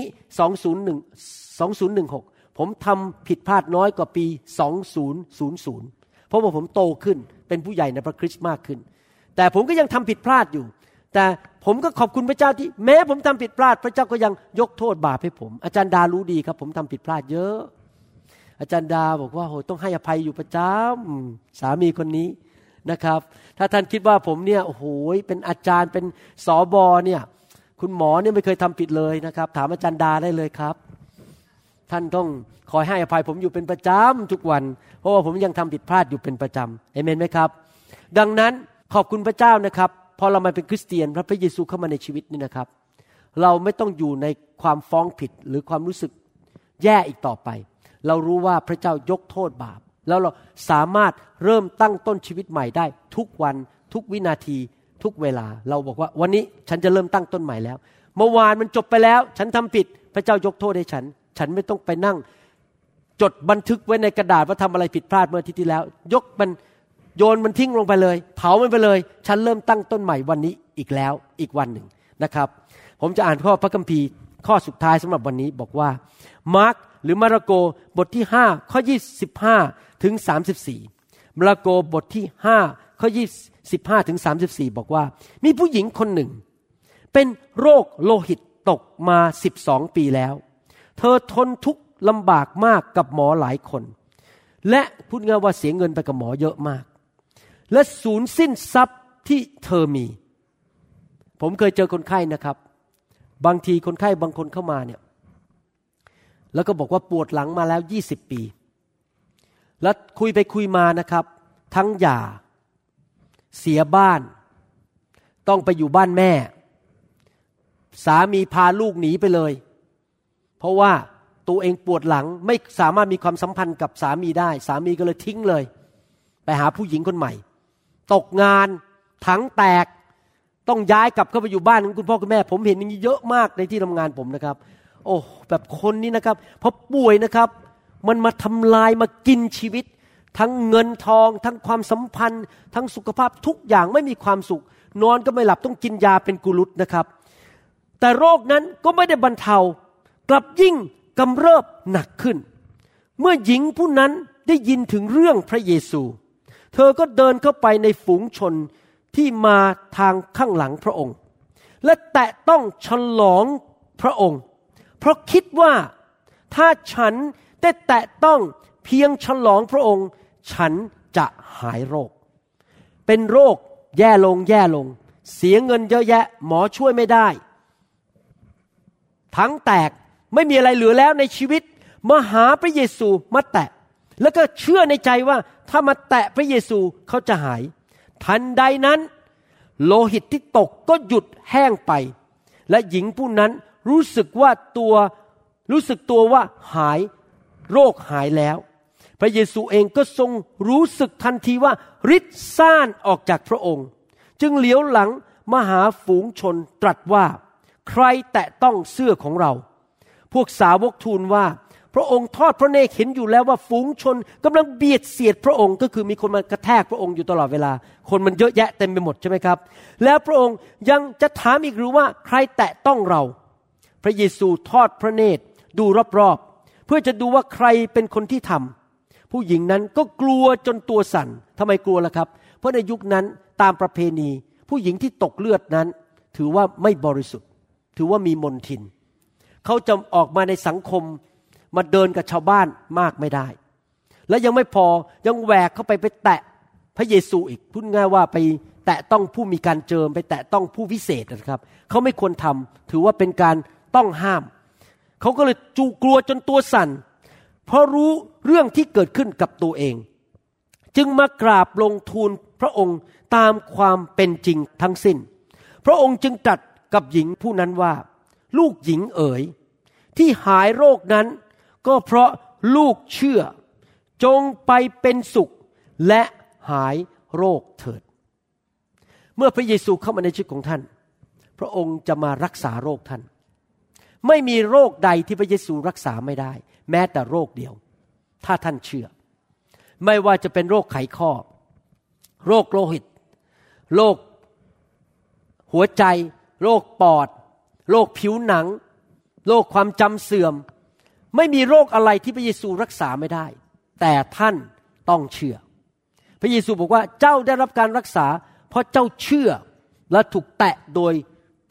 201 2016 ผมทำผิดพลาดน้อยกว่าปี 2000 เพราะว่าผมโตขึ้นเป็นผู้ใหญ่ในพระคริสต์มากขึ้น แต่ผมก็ยังทำผิดพลาดอยู่ แต่ผมก็ขอบคุณพระเจ้าที่แม้ผมทำผิดพลาด พระเจ้าก็ยังยกโทษบาปให้ผม อาจารย์ดารู้ดีครับ ผมทำผิดพลาดเยอะ อาจารย์ดาบอกว่าโหต้องให้อภัยอยู่ประจำสามีคนนี้นะครับ ถ้าท่านคิดว่าผมเนี่ยโอ้โหเป็นอาจารย์เป็นสอบอเนี่ย คุณหมอเนี่ยไม่เคยทำผิดเลยนะครับ ถามอาจารย์ดาได้เลยครับ ท่านต้องคอยให้อภัยผมอยู่เป็นประจำทุกวัน เพราะว่าผมยังทำผิดพลาดอยู่เป็นประจำเอเมนไหมครับ ดังนั้นขอบคุณพระเจ้านะครับ พอเรามาเป็นคริสเตียนพระพระเยซูเข้ามาในชีวิตนี่นะครับ เราไม่ต้องอยู่ในความฟ้องผิดหรือความรู้สึกแย่อีกต่อไป เรารู้ว่าพระเจ้ายกโทษบาป แล้วเราสามารถเริ่มตั้งต้นชีวิตใหม่ได้ ทุกวันทุกวินาทีทุกเวลา เราบอกว่าวันนี้ฉันจะเริ่มตั้งต้นใหม่แล้ว เมื่อวานมันจบไปแล้ว ฉันทำผิด พระเจ้ายกโทษให้ฉัน ฉันไม่ต้องไปนั่ง จดบันทึกไว้ในกระดาษว่าทำอะไรผิดพลาดเมื่ออาทิตย์ที่แล้ว ยกมัน โยนมันทิ้งลงไปเลย เผามันไปเลย ฉันเริ่มตั้งต้นใหม่วันนี้อีกแล้วอีกวันหนึ่งนะครับ ผมจะอ่านข้อพระคัมภีร์ข้อสุดท้ายสำหรับวันนี้บอกว่ามาร์กหรือมาระโกบทที่ 5 ข้อ 25 ถึง 34 มาระโกบทที่ 5 ข้อ 25 ถึง 34 บอกว่า มีผู้หญิงคนหนึ่ง เป็นโรคโลหิตตกมา 12 ปีแล้ว เธอทนทุกข์ลำบากมากกับหมอหลายคน และพูดง่ายว่าเสียเงินไปกับหมอเยอะมาก และสูญสิ้นทรัพย์ที่เธอมี ผมเคยเจอคนไข้นะครับ บางทีคนไข้บางคนเข้ามาเนี่ยแล้วก็บอกว่าปวดหลังมาแล้วยี่สิบปี แล้วคุยไปคุยมานะครับ ทั้งหย่า เสียบ้าน ต้องไปอยู่บ้านแม่ สามีพาลูกหนีไปเลย เพราะว่าตัวเองปวดหลังไม่สามารถมีความสัมพันธ์กับสามีได้ สามีก็เลยทิ้งเลย ไปหาผู้หญิงคนใหม่ ตกงาน ถังแตก ต้องย้ายกลับเข้าไปอยู่บ้านของคุณพ่อคุณแม่ ผมเห็นอย่างนี้เยอะมากในที่ทำงานผมนะครับ โอ้แบบคนนี้นะครับพอป่วยนะครับ มันมาทำลายมากินชีวิต ทั้งเงินทอง ทั้งความสัมพันธ์ ทั้งสุขภาพทุกอย่างไม่มีความสุข นอนก็ไม่หลับต้องกินยาเป็นกุลุตนะครับ แต่โรคนั้นก็ไม่ได้บรรเทากลับยิ่งกำเริบหนักขึ้น เมื่อหญิงผู้นั้นได้ยินถึงเรื่องพระเยซู เธอก็เดินเข้าไปในฝูงชนที่มาทางข้างหลังพระองค์ และแตะต้องฉลองพระองค์ เพราะคิดว่าถ้าฉันได้แตะต้องเพียงฉลองพระองค์ ฉันจะหายโรค เป็นโรคแย่ลงแย่ลง เสียเงินเยอะแยะหมอช่วยไม่ได้ ทั้งแตกไม่มีอะไรเหลือแล้วในชีวิตมาหาพระเยซูมาแตะ แล้วก็เชื่อในใจว่าถ้ามาแตะพระเยซูเขาจะหาย ทันใดนั้น โลหิตที่ตกก็หยุดแห้งไป และหญิงผู้นั้นรู้สึกว่าตัวรู้สึกตัวว่าหายโรคหายแล้ว พระเยซูเองก็ทรงรู้สึกทันทีว่าฤทธิ์ซ่านออกจากพระองค์ จึงเหลียวหลังมาหาฝูงชนตรัสว่า ใครแตะต้องเสื้อของเรา พวกสาวกทูลว่า ระองค์ทอดพระเนตรเห็นอยู่แล้วว่าฝูงชนกำลังเบียดเสียดพระองค์ ก็คือมีคนมากระแทกพระองค์อยู่ตลอดเวลา คนมันเยอะแยะเต็มไปหมดใช่ไหมครับ แล้วพระองค์ยังจะถามอีกหรือว่าใครแตะต้องเรา พระเยซูทอดพระเนตรดูรอบๆเพื่อจะดูว่าใครเป็นคนที่ทำผู้หญิงนั้นก็กลัวจนตัวสั่นทำไมกลัวล่ะครับ เพราะในยุคนั้นตามประเพณี ผู้หญิงที่ตกเลือดนั้น ถือว่าไม่บริสุทธิ์ ถือว่ามีมนทินเขาจะออกมาในสังคม มาเดินกับชาวบ้านมากไม่ได้ และยังไม่พอยังแหวกเข้าไปไปแตะพระเยซูอีกพูดง่ายว่าไปแตะต้องผู้มีการเจิมไปแตะต้องผู้วิเศษนะครับ เขาไม่ควรทำถือว่าเป็นการต้องห้าม เขาก็เลยจูกลัวจนตัวสั่น เพราะรู้เรื่องที่เกิดขึ้นกับตัวเอง จึงมากราบลงทูลพระองค์ตามความเป็นจริงทั้งสิ้น พระองค์จึงตรัสกับหญิงผู้นั้นว่า ลูกหญิงเอ๋ยที่หายโรคนั้น ก็เพราะลูกเชื่อ จงไปเป็นสุขและหายโรคเถิด เมื่อพระเยซูเข้ามาในชีวิตของท่าน พระองค์จะมารักษาโรคท่าน ไม่มีโรคใดที่พระเยซูรักษาไม่ได้ แม้แต่โรคเดียว ถ้าท่านเชื่อ ไม่ว่าจะเป็นโรคไขข้อ โรคโลหิต โรคหัวใจ โรคปอด โรคผิวหนัง โรคความจำเสื่อม ไม่มีโรคอะไรที่พระเยซูรักษาไม่ได้ แต่ท่านต้องเชื่อ พระเยซูบอกว่าเจ้าได้รับการรักษา เพราะเจ้าเชื่อและถูกแตะโดย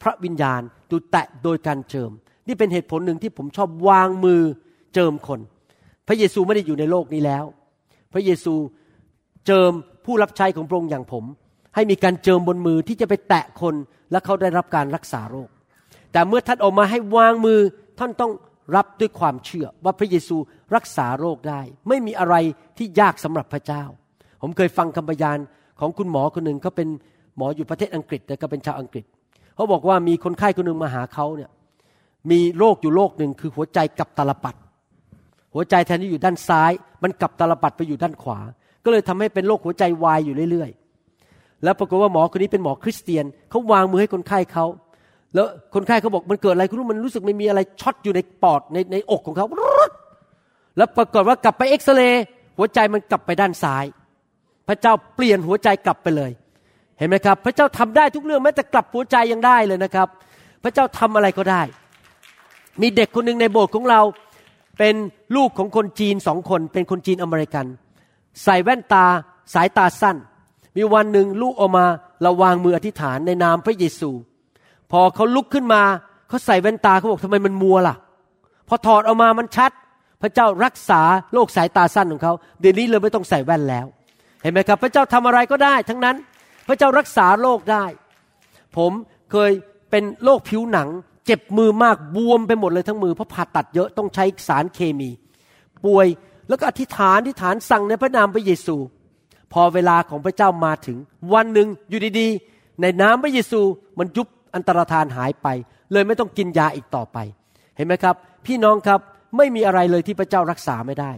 พระวิญญาณถูกแตะโดยการเจิม นี่เป็นเหตุผลหนึ่งที่ผมชอบวางมือเจิมคน พระเยซูไม่ได้อยู่ในโลกนี้แล้ว พระเยซูเจิมผู้รับใช้ของพระองค์อย่างผม ให้มีการเจิมบนมือที่จะไปแตะคนและเขาได้รับการรักษาโรค แต่เมื่อท่านออกมาให้วางมือท่านต้อง รับด้วยความเชื่อว่าพระเยซูรักษาโรคได้ ไม่มีอะไรที่ยากสำหรับพระเจ้า ผมเคยฟังคำพยานของคุณหมอคนหนึ่งเขาเป็นหมออยู่ประเทศอังกฤษแต่ก็เป็นชาวอังกฤษเขาบอกว่ามีคนไข้คนหนึ่งมาหาเขาเนี่ยมีโรคอยู่โรคหนึ่งคือหัวใจกับตาลปัด หัวใจแทนที่อยู่ด้านซ้าย มันกลับตาลปัตรไปอยู่ด้านขวา ก็เลยทำให้เป็นโรคหัวใจวายอยู่เรื่อย ๆ แล้วปรากฏว่าหมอคนนี้เป็นหมอคริสเตียนเขาวางมือให้คนไข้เขา แล้วคนไข้เขาบอกมันเกิดอะไรคุณรู้มันรู้สึกไม่มีอะไรช็อตอยู่ในปอดในในอกของเขาแล้วปรากฏว่ากลับไปเอ็กซเรย์หัวใจมันกลับไปด้านซ้าย พระเจ้าเปลี่ยนหัวใจกลับไปเลย เห็นไหมครับ พระเจ้าทำได้ทุกเรื่องแม้แต่กลับหัวใจยังได้เลยนะครับ พระเจ้าทำอะไรก็ได้ มีเด็กคนหนึ่งในโบสถ์ของเราเป็นลูกของคนจีนสองคน เป็นคนจีนอเมริกัน ใส่แว่นตาสายตาสั้น มีวันหนึ่งลูกออกมาเราวางมืออธิษฐานในนามพระเยซู พอเขาลุกขึ้นมาเขาใส่แว่นตาเขาบอกทำไมมันมัวล่ะ พอถอดออกมามันชัด พระเจ้ารักษาโรคสายตาสั้นของเขาเดี๋ยวนี้เลยไม่ต้องใส่แว่นแล้ว เห็นไหมครับ พระเจ้าทำอะไรก็ได้ ทั้งนั้นพระเจ้ารักษาโรคได้ ผมเคยเป็นโรคผิวหนัง เจ็บมือมากบวมไปหมดเลยทั้งมือเพราะผ่าตัดเยอะต้องใช้สารเคมี ป่วยแล้วก็อธิษฐานอธิษฐานสั่งในพระนามพระเยซู พอเวลาของพระเจ้ามาถึง วันหนึ่งอยู่ดีๆ ในน้ำพระเยซูมันยุบ อันตรธานหายไป เลยไม่ต้องกินยาอีกต่อไป เห็นไหมครับ พี่น้องครับไม่มีอะไรเลยที่พระเจ้ารักษาไม่ได้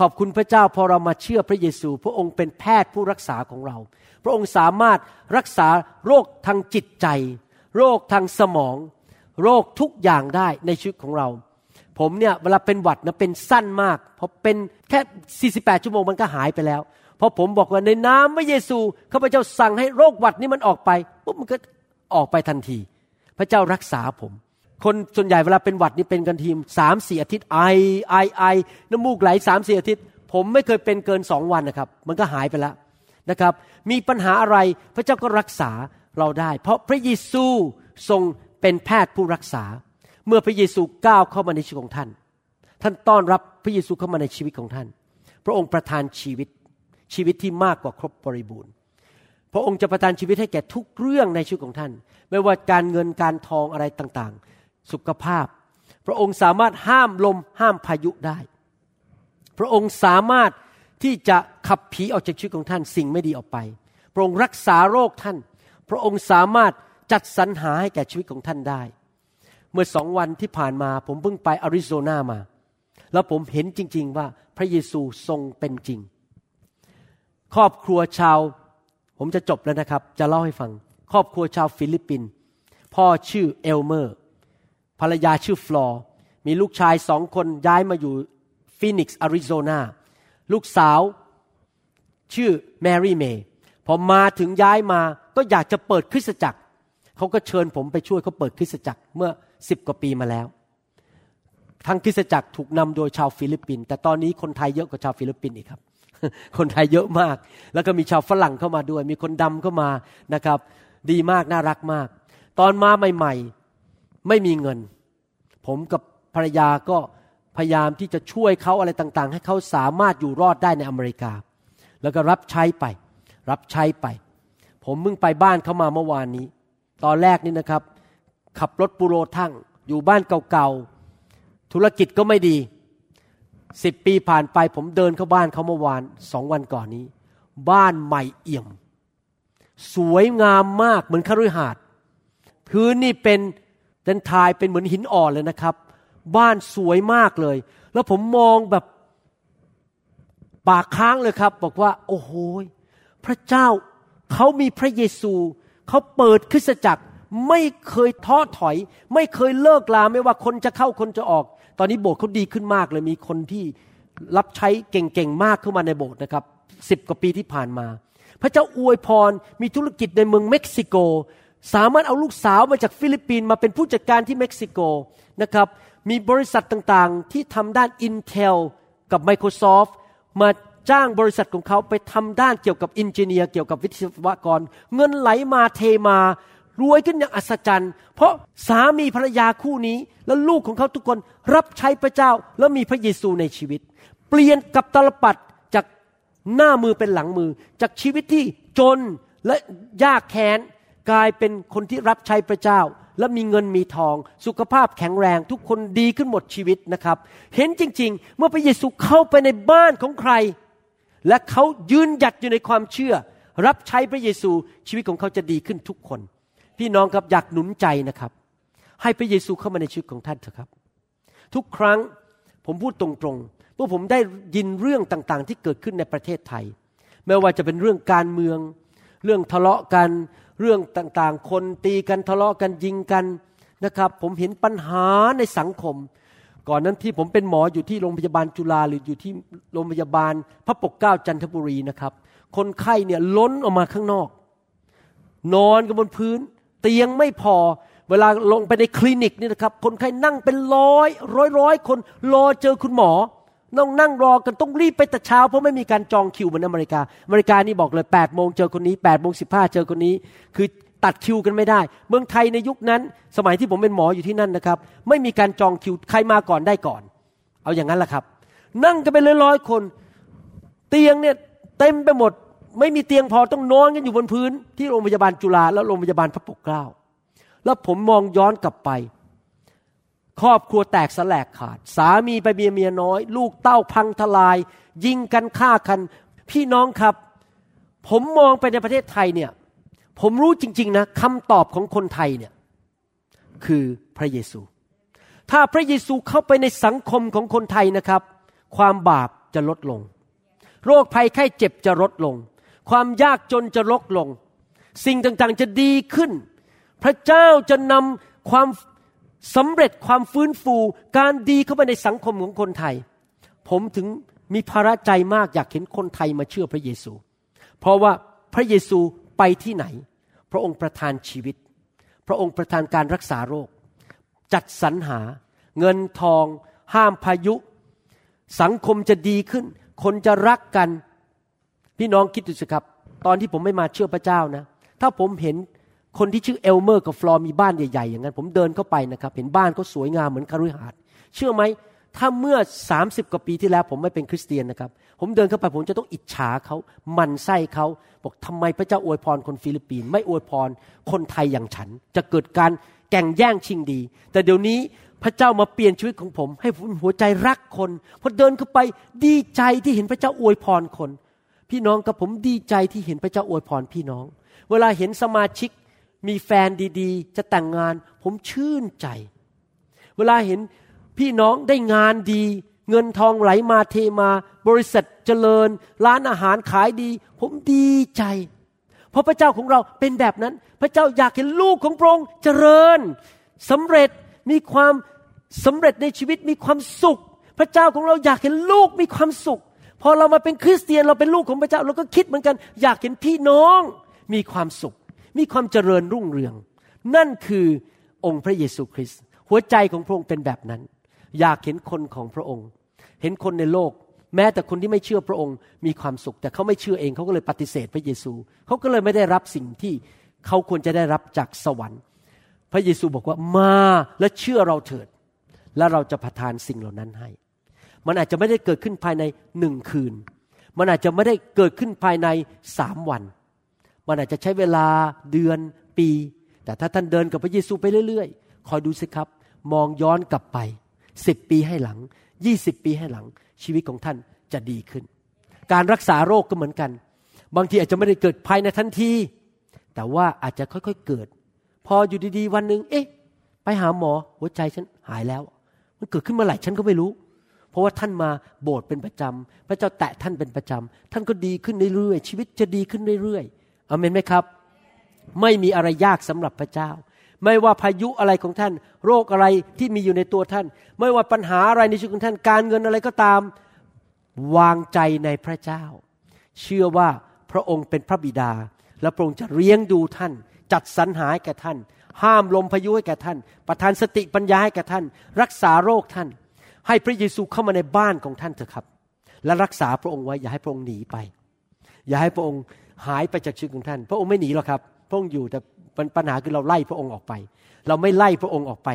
ขอบคุณพระเจ้าพอเรามาเชื่อพระเยซู พระองค์เป็นแพทย์ผู้รักษาของเรา พระองค์สามารถรักษาโรคทางจิตใจ โรคทางสมอง โรคทุกอย่างได้ในชีวิตของเรา ผมเนี่ยเวลาเป็นหวัดนะเป็นสั้นมากพอเป็นแค่ 48 ชั่วโมงมันก็หายไปแล้วพราะผมบอกว่าในน้ำพระเยซูข้าพเจ้าสั่งให้โรคหวัดนี้มันออกไปปุ๊บมันก็ ออกไปทันที พระเจ้ารักษาผม คนส่วนใหญ่เวลาเป็นหวัดนี่เป็นกันทีมสามสี่อาทิตย์ไอไอไอน้ำมูกไหลสามสี่อาทิตย์ ผมไม่เคยเป็นเกินสองวันนะครับ มันก็หายไปแล้วนะครับ มีปัญหาอะไรพระเจ้าก็รักษาเราได้ เพราะพระเยซูทรงเป็นแพทย์ผู้รักษา เมื่อพระเยซูก้าวเข้ามาในชีวิตของท่าน ท่านต้อนรับพระเยซูเข้ามาในชีวิตของท่าน พระองค์ประทานชีวิตชีวิตที่มากกว่าครบบริบูรณ์ พระองค์จะประทานชีวิตให้แก่ทุกเรื่องในชีวิตของท่าน ไม่ว่าการเงินการทองอะไรต่างๆ สุขภาพ พระองค์สามารถห้ามลมห้ามพายุได้ พระองค์สามารถที่จะขับผีออกจากชีวิตของท่านสิ่งไม่ดีออกไป พระองค์รักษาโรคท่าน พระองค์สามารถจัดสรรหาให้แก่ชีวิตของท่านได้ เมื่อสองวันที่ผ่านมาผมเพิ่งไปอาริโซนามา แล้วผมเห็นจริง ๆ ว่าพระเยซูทรงเป็นจริง ครอบครัวชาว ผมจะจบแล้วนะครับ จะเล่าให้ฟัง ครอบครัวชาวฟิลิปปินส์พ่อชื่อเอลเมอร์ ภรรยาชื่อฟลอร์มีลูกชายสองคนย้ายมาอยู่ฟีนิกซ์อาริโซนาลูกสาวชื่อแมรี่เมย์พอมาถึงย้ายมาก็อยากจะเปิดคริสตจักร เขาก็เชิญผมไปช่วยเขาเปิดคริสตจักรเมื่อสิบกว่าปีมาแล้วทั้งคริสตจักรถูกนำโดยชาวฟิลิปปินส์แต่ตอนนี้คนไทยเยอะกว่าชาวฟิลิปปินส์อีกครับ คนไทยเยอะมาก แล้วก็มีชาวฝรั่งเข้ามาด้วย มีคนดำเข้ามานะครับ ดีมากน่ารักมาก ตอนมาใหม่ๆไม่มีเงิน ผมกับภรรยาก็พยายามที่จะช่วยเขาอะไรต่างๆ ให้เขาสามารถอยู่รอดได้ในอเมริกา แล้วก็รับใช้ไป รับใช้ไป ผมมึงไปบ้านเขามาเมื่อวานนี้ ตอนแรกนี่นะครับ ขับรถปูโรทั้งอยู่บ้านเก่าๆธุรกิจก็ไม่ดี สิบปีผ่านไปผมเดินเข้าบ้านเขาเมื่อวานสองวันก่อนนี้ บ้านใหม่เอี่ยม สวยงามมากเหมือนคฤหาสน์พื้นนี่เป็นเดนทายเป็นเหมือนหินอ่อนเลยนะครับ บ้านสวยมากเลย แล้วผมมองแบบปากค้างเลยครับ บอกว่า โอ้โหพระเจ้าเขามีพระเยซูเขาเปิดคริสตจักร ไม่เคยท้อถอย ไม่เคยเลิกลาไม่ว่าคนจะเข้าคนจะออก ตอนนี้โบสถ์เขาดีขึ้นมากเลยมีคนที่รับใช้เก่งๆมากเข้ามาในโบสถ์นะครับสิบกว่าปีที่ผ่านมา พระเจ้าอวยพรมีธุรกิจในเมืองเม็กซิโก สามารถเอาลูกสาวมาจากฟิลิปปินส์มาเป็นผู้จัดการที่เม็กซิโกนะครับมีบริษัทต่างๆ ที่ทำด้าน Intel กับ Microsoft มาจ้างบริษัทของเขาไปทำด้านเกี่ยวกับ engineer เกี่ยวกับวิศวกร เงินไหลมาเทมา รวยขึ้นอย่างอัศจรรย์ เพราะสามีภรรยาคู่นี้ และลูกของเขาทุกคนรับใช้พระเจ้าแล้วมีพระเยซูในชีวิต เปลี่ยนกับตลปัดจากหน้ามือเป็นหลังมือ จากชีวิตที่จนและยากแค้นกลายเป็นคนที่รับใช้พระเจ้า และมีเงินมีทอง สุขภาพแข็งแรง ทุกคนดีขึ้นหมดชีวิตนะครับ เห็นจริง ๆ เมื่อพระเยซูเข้าไปในบ้านของใคร และเขายืนหยัดอยู่ในความเชื่อ รับใช้พระเยซูชีวิตของเขาจะดีขึ้นทุกคน พี่น้องครับอยากหนุนใจนะครับ ให้พระเยซูเข้ามาในชีวิตของท่านเถอะครับ ทุกครั้งผมพูดตรงๆเมื่อผมได้ยินเรื่องต่างๆ ที่เกิดขึ้นในประเทศไทย ไม่ว่าจะเป็นเรื่องการเมือง เรื่องทะเลาะกัน เรื่องต่างๆ คนตีกันทะเลาะกันยิงกันนะครับ ผมเห็นปัญหาในสังคม ก่อนนั้นที่ผมเป็นหมออยู่ที่โรงพยาบาลจุฬาหรืออยู่ที่โรงพยาบาล พระปกเกล้าจันทบุรีนะครับ คนไข้เนี่ยล้นออกมาข้างนอก นอนกันบนพื้น เตียงไม่พอ เวลาลงไปในคลินิกนี่นะครับ คนไข้นั่งเป็นร้อยร้อยร้อยคนรอเจอคุณหมอต้องนั่งรอกันต้องรีบไปแต่เช้า เพราะไม่มีการจองคิวเหมือนอเมริกา อเมริกานี่บอกเลย8ปดโมงเจอคนนี้8ปดโมงสิเจอคนนี้ คือตัดคิวกันไม่ได้ เมืองไทยในยุคนั้น สมัยที่ผมเป็นหมออยู่ที่นั่นนะครับ ไม่มีการจองคิวใครมาก่อนได้ก่อน เอาอย่างนั้นแหละครับ นั่งกันไปเลยร้อยคน เตียงเนี่ยเต็มไปหมด ไม่มีเตียงพอต้องนอนกันอยู่บนพื้น ที่โรงพยาบาลจุฬาแล้วโรงพยาบาลพระปกเกล้า แล้วผมมองย้อนกลับไป ครอบครัวแตกสลกขาด สามีไปเมียเมียน้อย ลูกเต้าพังทลาย ยิงกันฆ่ากัน พี่น้องครับ ผมมองไปในประเทศไทยเนี่ย ผมรู้จริง ๆนะคำตอบของคนไทยเนี่ยคือพระเยซู ถ้าพระเยซูเข้าไปในสังคมของคนไทยนะครับ ความบาปจะลดลง โรคภัยไข้เจ็บจะลดลง ความยากจนจะลดลง สิ่งต่างๆจะดีขึ้น พระเจ้าจะนำความสำเร็จความฟื้นฟูการดีเข้าไปในสังคมของคนไทย ผมถึงมีภาระใจมากอยากเห็นคนไทยมาเชื่อพระเยซู เพราะว่าพระเยซูไปที่ไหน พระองค์ประทานชีวิต พระองค์ประทานการรักษาโรค จัดสรรหา เงินทอง ห้ามพายุ สังคมจะดีขึ้น คนจะรักกัน พี่น้องคิดดูสิครับ ตอนที่ผมไม่มาเชื่อพระเจ้านะ ถ้าผมเห็นคนที่ชื่อเอลเมอร์กับฟลอร์มีบ้านใหญ่ๆอย่างนั้น ผมเดินเข้าไปนะครับ เห็นบ้านเขาสวยงามเหมือนคฤหาสน์เชื่อไหมถ้าเมื่อ 30 กว่าปีที่แล้ว ผมไม่เป็นคริสเตียนนะครับ ผมเดินเข้าไปผมจะต้องอิจฉาเขามันไส้เขาบอกทำไมพระเจ้าอวยพรคนฟิลิปปินส์ไม่อวยพรคนไทยอย่างฉัน จะเกิดการแก่งแย่งชิงดี แต่เดี๋ยวนี้พระเจ้ามาเปลี่ยนชีวิตของผม ให้ผมหัวใจรักคนพอเดินเข้าไปดีใจที่เห็นพระเจ้าอวยพรคน พี่น้องกับผมดีใจที่เห็นพระเจ้าอวยพรพี่น้อง เวลาเห็นสมาชิกมีแฟนดีๆ จะแต่งงาน ผมชื่นใจ เวลาเห็นพี่น้องได้งานดี เงินทองไหลมาเทมา บริษัทเจริญ ร้านอาหารขายดี ผมดีใจ เพราะพระเจ้าของเราเป็นแบบนั้น พระเจ้าอยากเห็นลูกของพระองค์เจริญสำเร็จมีความสำเร็จในชีวิตมีความสุข พระเจ้าของเราอยากเห็นลูกมีความสุข พอเรามาเป็นคริสเตียนเราเป็นลูกของพระเจ้า เราก็คิดเหมือนกัน อยากเห็นพี่น้องมีความสุข มีความเจริญรุ่งเรือง นั่นคือองค์พระเยซูคริสต์หัวใจของพระองค์เป็นแบบนั้น อยากเห็นคนของพระองค์ เห็นคนในโลก แม้แต่คนที่ไม่เชื่อพระองค์มีความสุข แต่เขาไม่เชื่อเองเขาก็เลยปฏิเสธพระเยซูเขาก็เลยไม่ได้รับสิ่งที่เขาควรจะได้รับจากสวรรค์ พระเยซูบอกว่ามาและเชื่อเราเถิด แล้วเราจะประทานสิ่งเหล่านั้นให้ มันอาจจะไม่ได้เกิดขึ้นภายในหนึ่งคืน มันอาจจะไม่ได้เกิดขึ้นภายในสามวัน มันอาจจะใช้เวลาเดือนปี แต่ถ้าท่านเดินกับพระเยซูไปเรื่อยๆ คอยดูสิครับ มองย้อนกลับไปสิบปีให้หลังยี่สิบปีให้หลัง ชีวิตของท่านจะดีขึ้น การรักษาโรคก็เหมือนกัน บางทีอาจจะไม่ได้เกิดภายในทันที แต่ว่าอาจจะค่อยๆเกิด พออยู่ดีๆ วันหนึ่งเอ๊ะ ไปหาหมอหัวใจฉันหายแล้ว มันเกิดขึ้นเมื่อไหร่ฉันก็ไม่รู้ เพราะว่าท่านมาโบสถ์เป็นประจำ พระเจ้าแตะท่านเป็นประจำ ท่านก็ดีขึ้นเรื่อยๆ ชีวิตจะดีขึ้นเรื่อยๆอเมนไหมครับ ไม่มีอะไรยากสำหรับพระเจ้า ไม่ว่าพายุอะไรของท่าน โรคอะไรที่มีอยู่ในตัวท่าน ไม่ว่าปัญหาอะไรในชีวิตของท่าน การเงินอะไรก็ตาม วางใจในพระเจ้า เชื่อว่าพระองค์เป็นพระบิดา และพระองค์จะเลี้ยงดูท่าน จัดสรรหาให้แก่ท่าน ห้ามลมพายุให้แก่ท่าน ประทานสติปัญญาให้แก่ท่าน รักษาโรคท่าน ให้พระเยซูเข้ามาในบ้านของท่านเถอะครับ และรักษาพระองค์ไว้อย่าให้พระองค์หนีไป อย่าให้พระองค์หายไปจากชีวิตของท่าน พระองค์ไม่หนีหรอกครับ พระองค์อยู่แต่ปัญหาคือเราไล่พระองค์ออกไป เราไม่ไล่พระองค์ออกไป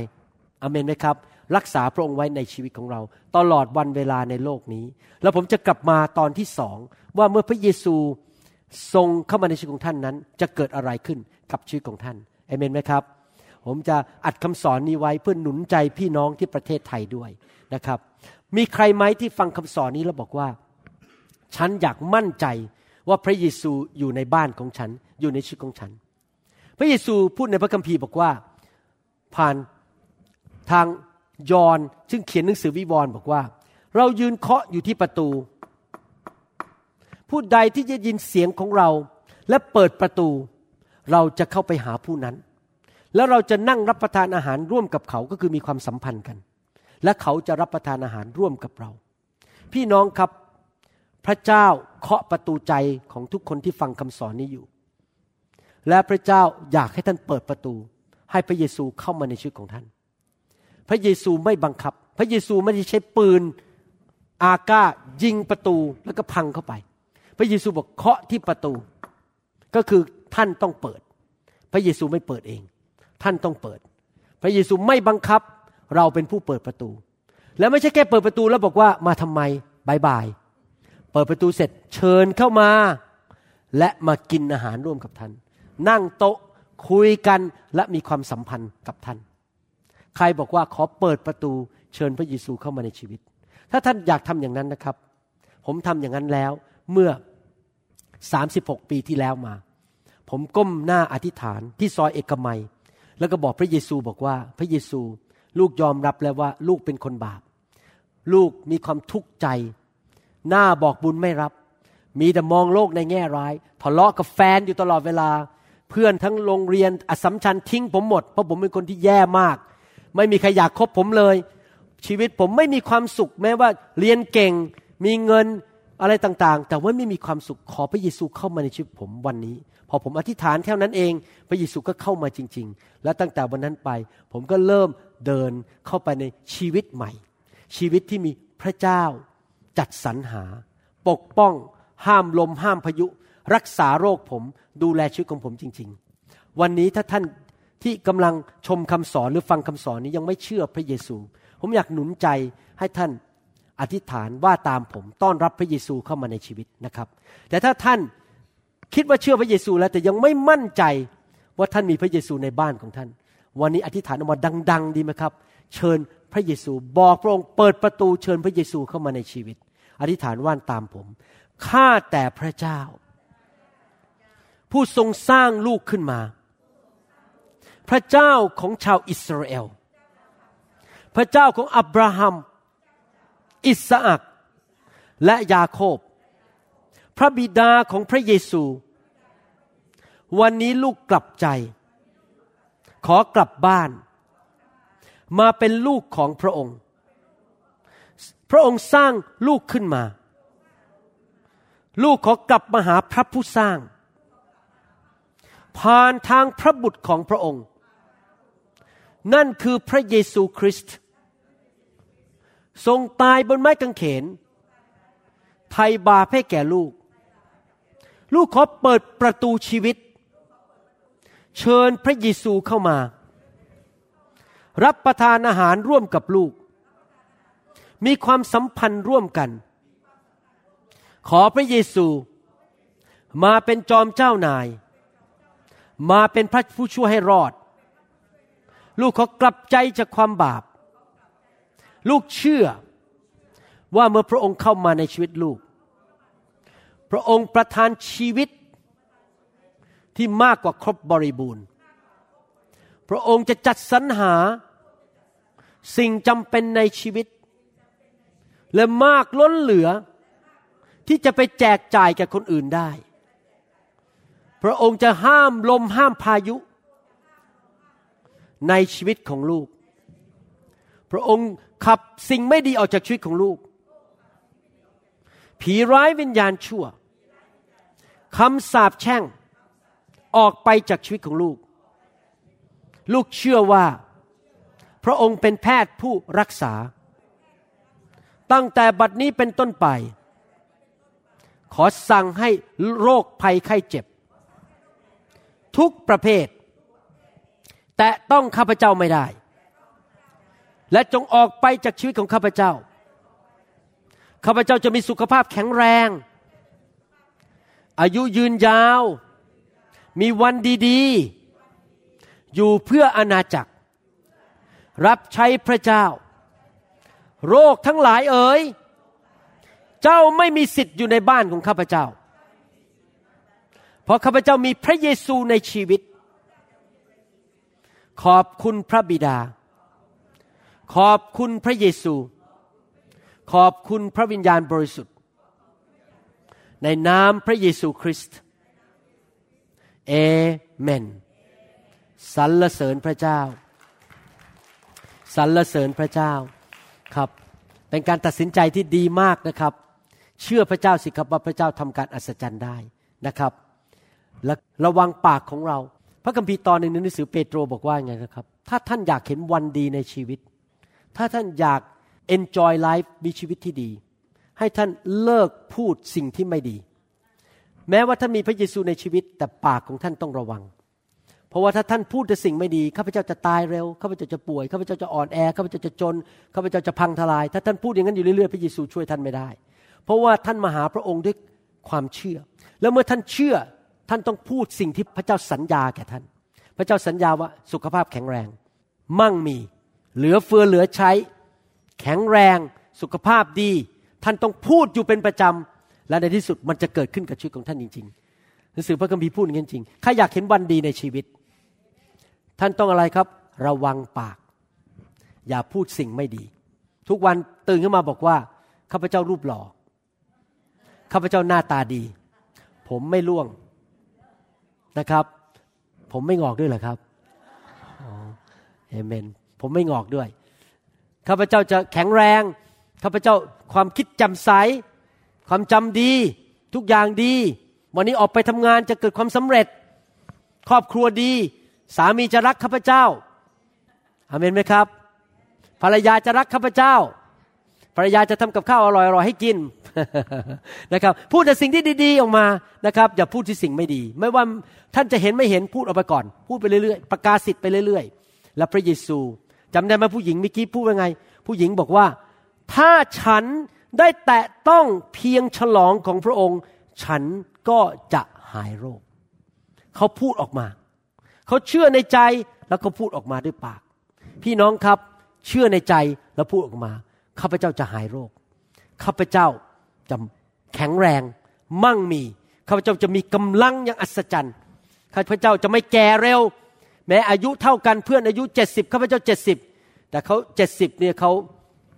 อเมนไหมครับ รักษาพระองค์ไว้ในชีวิตของเรา ตลอดวันเวลาในโลกนี้ แล้วผมจะกลับมาตอนที่สองว่าเมื่อพระเยซูทรงเข้ามาในชีวิตของท่านนั้น จะเกิดอะไรขึ้นกับชีวิตของท่านเอเมนไหมครับ ผมจะอัดคำสอนนี้ไว้เพื่อหนุนใจพี่น้องที่ประเทศไทยด้วยนะครับ มีใครไหมที่ฟังคำสอนนี้แล้วบอกว่า ฉันอยากมั่นใจว่าพระเยซูอยู่ในบ้านของฉัน อยู่ในชีวิตของฉัน พระเยซูพูดในพระคัมภีร์บอกว่าผ่านทางยอนซึ่งเขียนหนังสือวิวรณ์บอกว่า เรายืนเคาะอยู่ที่ประตู ผู้ใดที่จะยินเสียงของเราและเปิดประตู เราจะเข้าไปหาผู้นั้น แล้วเราจะนั่งรับประทานอาหารร่วมกับเขาก็คือมีความสัมพันธ์กัน และเขาจะรับประทานอาหารร่วมกับเรา พี่น้องครับพระเจ้าเคาะประตูใจของทุกคนที่ฟังคำสอนนี้อยู่ และพระเจ้าอยากให้ท่านเปิดประตู ให้พระเยซูเข้ามาในชีวิตของท่าน พระเยซูไม่บังคับ พระเยซูไม่ได้ใช้ปืนอาก้ายิงประตูแล้วก็พังเข้าไป พระเยซูบอกเคาะที่ประตู ก็คือท่านต้องเปิด พระเยซูไม่เปิดเอง ท่านต้องเปิด พระเยซูไม่บังคับเราเป็นผู้เปิดประตู แล้วไม่ใช่แค่เปิดประตูแล้วบอกว่ามาทำไมบายบาย เปิดประตูเสร็จเชิญเข้ามา และมากินอาหารร่วมกับท่าน นั่งโต๊ะคุยกันและมีความสัมพันธ์กับท่าน ใครบอกว่าขอเปิดประตูเชิญพระเยซูเข้ามาในชีวิต ถ้าท่านอยากทำอย่างนั้นนะครับ ผมทำอย่างนั้นแล้วเมื่อ 36 ปีที่แล้วมา ผมก้มหน้าอธิษฐานที่ซอยเอกมัย แล้วก็บอกพระเยซูบอกว่าพระเยซูลูกยอมรับแล้วว่า ลูกเป็นคนบาป ลูกมีความทุกข์ใจ หน้าบอกบุญไม่รับ มีแต่มองโลกในแง่ร้ายทะเลาะกับแฟนอยู่ตลอดเวลา เพื่อนทั้งโรงเรียนอสัมชัญทิ้งผมหมด เพราะผมเป็นคนที่แย่มาก ไม่มีใครอยากคบผมเลย ชีวิตผมไม่มีความสุขแม้ว่าเรียนเก่ง มีเงินอะไรต่างๆ แต่ว่าไม่มีความสุขขอพระเยซูเข้ามาในชีวิตผมวันนี้ พอผมอธิษฐานแค่นั้นเอง พระเยซูก็เข้ามาจริง ๆ และตั้งแต่วันนั้นไป ผมก็เริ่มเดินเข้าไปในชีวิตใหม่ ชีวิตที่มีพระเจ้าจัดสรรหา ปกป้อง ห้ามลม ห้ามพายุ รักษาโรคผมดูแลชีวิตของผมจริง ๆ วันนี้ถ้าท่านที่กำลังชมคำสอนหรือฟังคำสอนนี้ยังไม่เชื่อพระเยซู ผมอยากหนุนใจให้ท่านอธิษฐานว่าตามผมต้อนรับพระเยซูเข้ามาในชีวิตนะครับ แต่ถ้าท่าน คิดว่าเชื่อพระเยซูแล้วแต่ยังไม่มั่นใจว่าท่านมีพระเยซูในบ้านของท่าน วันนี้อธิษฐานออกมาดัง ๆ ดีไหมครับ เชิญพระเยซูบอกพระองค์เปิดประตูเชิญพระเยซูเข้ามาในชีวิต อธิษฐานว่านตามผมข้าแต่พระเจ้า ผู้ทรงสร้างลูกขึ้นมา พระเจ้าของชาวอิสราเอล พระเจ้าของอับราฮัม อิสอักและยาโคบ พระบิดาของพระเยซู วันนี้ลูกกลับใจ ขอกลับบ้าน มาเป็นลูกของพระองค์ พระองค์สร้างลูกขึ้นมา ลูกขอกลับมาหาพระผู้สร้าง ผ่านทางพระบุตรของพระองค์ นั่นคือพระเยซูคริสต์ทรงตายบนไม้กางเขนไทยบาปให้แก่ลูก ลูกขอเปิดประตูชีวิต เชิญพระเยซูเข้ามา รับประทานอาหารร่วมกับลูก มีความสัมพันธ์ร่วมกัน ขอพระเยซู มาเป็นจอมเจ้านาย มาเป็นพระผู้ช่วยให้รอด ลูกขอกลับใจจากความบาป ลูกเชื่อว่าเมื่อพระองค์เข้ามาในชีวิตลูก พระองค์ประทานชีวิตที่มากกว่าครบบริบูรณ์ พระองค์จะจัดสรรหาสิ่งจำเป็นในชีวิต และมากล้นเหลือ ที่จะไปแจกจ่ายแก่คนอื่นได้ พระองค์จะห้ามลมห้ามพายุ ในชีวิตของลูก พระองค์ขับสิ่งไม่ดีออกจากชีวิตของลูก ผีร้ายวิญญาณชั่วคำสาปแช่งออกไปจากชีวิตของลูก ลูกเชื่อว่า พระองค์เป็นแพทย์ผู้รักษา ตั้งแต่บัดนี้เป็นต้นไป ขอสั่งให้โรคภัยไข้เจ็บ ทุกประเภท แต่ต้องข้าพเจ้าไม่ได้ และจงออกไปจากชีวิตของข้าพเจ้า ข้าพเจ้าจะมีสุขภาพแข็งแรง อายุยืนยาว มีวันดีๆ อยู่เพื่ออาณาจักร รับใช้พระเจ้า โรคทั้งหลายเอ๋ย เจ้าไม่มีสิทธิ์อยู่ในบ้านของข้าพเจ้า เพราะข้าพเจ้ามีพระเยซูในชีวิต ขอบคุณพระบิดา ขอบคุณพระเยซู ขอบคุณพระวิญญาณบริสุทธิ์ ในนามพระเยซูคริสต์เอเมนสรรเสริญพระเจ้าสรรเสริญพระเจ้าครับเป็นการตัดสินใจที่ดีมากนะครับ เชื่อพระเจ้าสิครับว่าพระเจ้าทำการอัศจรรย์ได้นะครับ และระวังปากของเรา พระคัมภีร์ตอนหนึ่งในหนังสือเปโตรบอกว่าไงนะครับ ถ้าท่านอยากเห็นวันดีในชีวิต ถ้าท่านอยาก enjoy life มีชีวิตที่ดี ให้ท่านเลิกพูดสิ่งที่ไม่ดี แม้ว่าท่านมีพระเยซูในชีวิต แต่ปากของท่านต้องระวัง เพราะว่าถ้าท่านพูดแต่สิ่งไม่ดีข้าพเจ้าจะตายเร็วข้าพเจ้าจะป่วยข้าพเจ้าจะอ่อนแอข้าพเจ้าจะจนข้าพเจ้าจะพังทลาย ถ้าท่านพูดอย่างนั้นอยู่เรื่อยๆพระเยซูช่วยท่านไม่ได้ เพราะว่าท่านมาหาพระองค์ด้วยความเชื่อ แล้วเมื่อท่านเชื่อท่านต้องพูดสิ่งที่พระเจ้าสัญญาแก่ท่าน พระเจ้าสัญญาว่าสุขภาพแข็งแรง มั่งมี เหลือเฟือเหลือใช้ แข็งแรงสุขภาพดี ท่านต้องพูดอยู่เป็นประจำ และในที่สุดมันจะเกิดขึ้นกับชีวิตของท่านจริงๆหนังสือพระคัมภีร์พูดอย่างนั้จริงใครอยากเห็นวันดีในชีวิต ท่านต้องอะไรครับ ระวังปาก อย่าพูดสิ่งไม่ดี ทุกวันตื่นขึ้นมาบอกว่าข้าพเจ้ารูปหล่อข้าพเจ้าหน้าตาดี ผมไม่ล่วงนะครับ ผมไม่งอกด้วยเหรอครับอ๋อเอเมน ผมไม่งอกด้วย ข้าพเจ้าจะแข็งแรง ข้าพเจ้าความคิดจำใส ความจำดี ทุกอย่างดี วันนี้ออกไปทำงานจะเกิดความสำเร็จ ครอบครัวดี สามีจะรักข้าพเจ้าอาเมนไหมครับ ภรรยาจะรักข้าพเจ้า ภรรยาจะทำกับข้าวอร่อยๆให้กินนะครับ พูดแต่สิ่งที่ดีๆออกมานะครับ อย่าพูดที่สิ่งไม่ดี ไม่ว่าท่านจะเห็นไม่เห็นพูดออกไปก่อน พูดไปเรื่อยๆ ประกาศสิทธิ์ไปเรื่อยๆ และพระเยซู จำได้ไหมผู้หญิงเมื่อกี้พูดว่าไง ผู้หญิงบอกว่า ถ้าฉันได้แตะต้องเพียงฉลองของพระองค์ ฉันก็จะหายโรค เขาพูดออกมา เขาเชื่อในใจแล้วก็พูดออกมาด้วยปาก พี่น้องครับเชื่อในใจแล้วพูดออกมาข้าพเจ้าจะหายโรคข้าพเจ้าจะแข็งแรง มั่งมีข้าพเจ้าจะมีกำลังอย่างอัศจรรย์ข้าพเจ้าจะไม่แก่เร็ว แม้อายุเท่ากันเพื่อนอายุเจ็ดสิบข้าพเจ้าเจ็ดสิบแต่เขาเจ็ดสิบเนี่ยเขา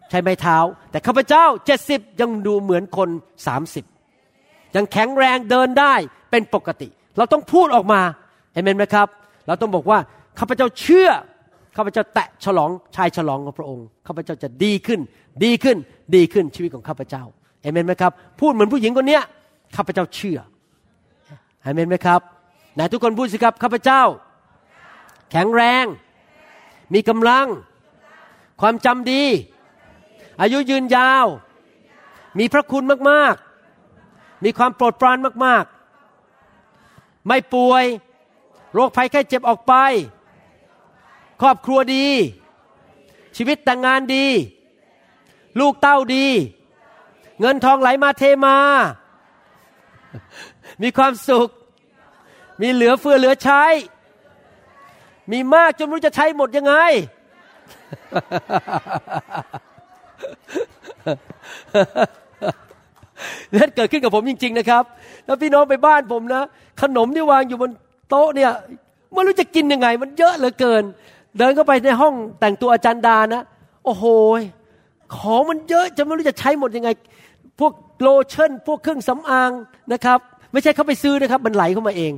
ใช้ไม้เท้า แต่ข้าพเจ้าเจ็ดสิบยังดูเหมือนคนสามสิบยังแข็งแรงเดินได้เป็นปกติ เราต้องพูดออกมาเห็นไหมครับ เราต้องบอกว่าข้าพเจ้าเชื่อข้าพเจ้าแตะฉลองชายฉลองของพระองค์ข้าพเจ้าจะดีขึ้น ดีขึ้นดีขึ้นชีวิตของข้าพเจ้าเอเมนไหมครับ พูดเหมือนผู้หญิงคนเนี้ยข้าพเจ้าเชื่อเอเมนไหมครับไหนทุกคนพูดสิครับข้าพเจ้า แข็งแรง มีกำลัง ความจำดี อายุยืนยาว มีพระคุณมาก ๆ มีความโปรดปรานมาก ๆ ไม่ป่วย โรคภัยแค่เจ็บออกไป ครอบครัวดี ชีวิตแต่งงานดี ลูกเต้าดี เงินทองไหลมาเทมา มีความสุข มีเหลือเฟือเหลือใช้ มีมากจนไม่รู้จะใช้หมดยังไง นั่นเกิดขึ้นกับผมจริง ๆ นะครับ แล้วพี่น้องไปบ้านผมนะ ขนมที่วางอยู่บนโต๊ะเนี่ยไม่รู้จะกินยังไง มันเยอะเหลือเกิน เดินเข้าไปในห้องแต่งตัวอาจารย์ดานะ โอ้โห ของมันเยอะจะไม่รู้จะใช้หมดยังไง พวกโลชั่น พวกเครื่องสำอางนะครับ ไม่ใช่เขาไปซื้อนะครับ มันไหลเข้ามาเอง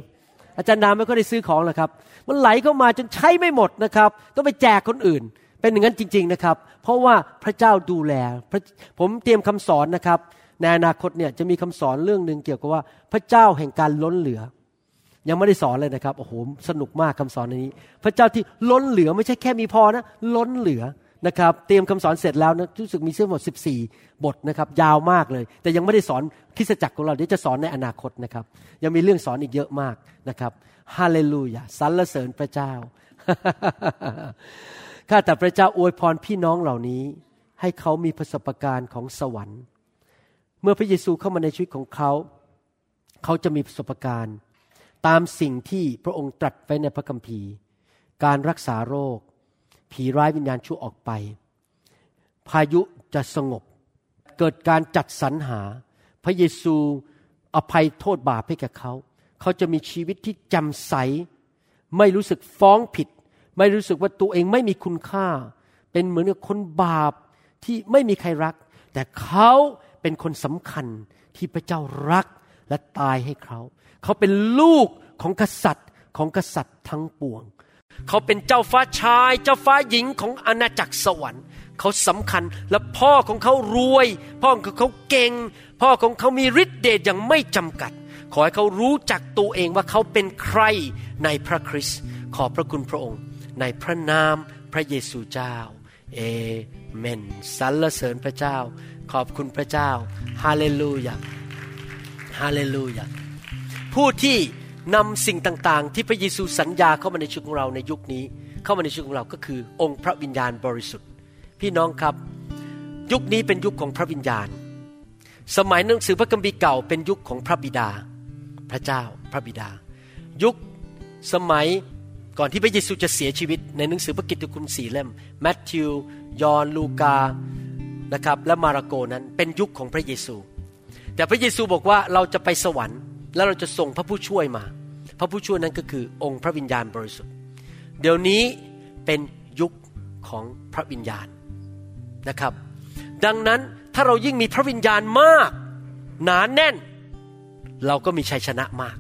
อาจารย์ดาไม่ก็ได้ซื้อของหรอกครับ มันไหลเข้ามาจนใช้ไม่หมดนะครับ ต้องไปแจกคนอื่น เป็นอย่างนั้นจริง ๆนะครับ เพราะว่าพระเจ้าดูแล ผมเตรียมคำสอนนะครับ ในอนาคตเนี่ยจะมีคำสอนเรื่องหนึ่งเกี่ยวกับว่าพระเจ้าแห่งการล้นเหลือ ยังไม่ได้สอนเลยนะครับ โอ้โห สนุกมากคำสอนในนี้ พระเจ้าที่ล้นเหลือไม่ใช่แค่มีพอนะ ล้นเหลือ นะครับเตรียมคำสอนเสร็จแล้วนะรู้สึกมีเสื้อหมด 14 บทนะครับยาวมากเลย แต่ยังไม่ได้สอนคริสจักรของเราเดี๋ยวจะสอนในอนาคตนะครับ ยังมีเรื่องสอนอีกเยอะมากนะครับฮาเลลูยาสรรเสริญพระเจ้าข้าแต่พระเจ้าอวยพรพี่น้องเหล่านี้ ให้เขามีประสบการณ์ของสวรรค์ เมื่อพระเยซูเข้ามาในชีวิตของเขา เขาจะมีประสบการณ์ ตามสิ่งที่พระองค์ตรัสไว้ในพระคัมภีร์ การรักษาโรค ผีร้ายวิญญาณชั่วออกไป พายุจะสงบ เกิดการจัดสรรหา พระเยซูอภัยโทษบาปให้แก่เขา เขาจะมีชีวิตที่จำใส ไม่รู้สึกฟ้องผิด ไม่รู้สึกว่าตัวเองไม่มีคุณค่า เป็นเหมือนกับคนบาปที่ไม่มีใครรัก แต่เขาเป็นคนสำคัญที่พระเจ้ารักและตายให้เขา เขาเป็นลูกของกษัตริย์ของกษัตริย์ทั้งปวง เขาเป็นเจ้าฟ้าชาย เจ้าฟ้าหญิงของอาณาจักรสวรรค์เขาสำคัญและพ่อของเขารวย พ่อของเขาเก่ง พ่อของเขามีฤทธิเดชอย่างไม่จำกัด ขอให้เขารู้จักตัวเองว่าเขาเป็นใครในพระคริสต์ขอบพระคุณพระองค์ ในพระนามพระเยซูเจ้าเอเมนสรรเสริญพระเจ้า ขอบคุณพระเจ้าฮาเลลูยาฮาเลลูยาผู้ที่ นำสิ่งต่างๆ ที่พระเยซูสัญญาเข้ามาในชีวิตของเราในยุคนี้ เข้ามาในชีวิตของเราก็คือ องค์พระวิญญาณบริสุทธิ์ พี่น้องครับ ยุคนี้เป็นยุคของพระวิญญาณ สมัยหนังสือพระคัมภีร์เก่าเป็นยุคของพระบิดา พระเจ้าพระบิดา ยุคสมัยก่อนที่พระเยซูจะเสียชีวิต ในหนังสือพระกิตติคุณสี่เล่มแมทธิว ยอห์นลูกานะครับและมาระโกนั้นเป็นยุคของพระเยซู แต่พระเยซูบอกว่าเราจะไปสวรรค์ แล้วเราจะส่งพระผู้ช่วยมา พระผู้ช่วยนั้นก็คือองค์พระวิญญาณบริสุทธิ์ เดี๋ยวนี้เป็นยุคของพระวิญญาณนะครับ ดังนั้นถ้าเรายิ่งมีพระวิญญาณมาก หนานแน่น เราก็มีชัยชนะมาก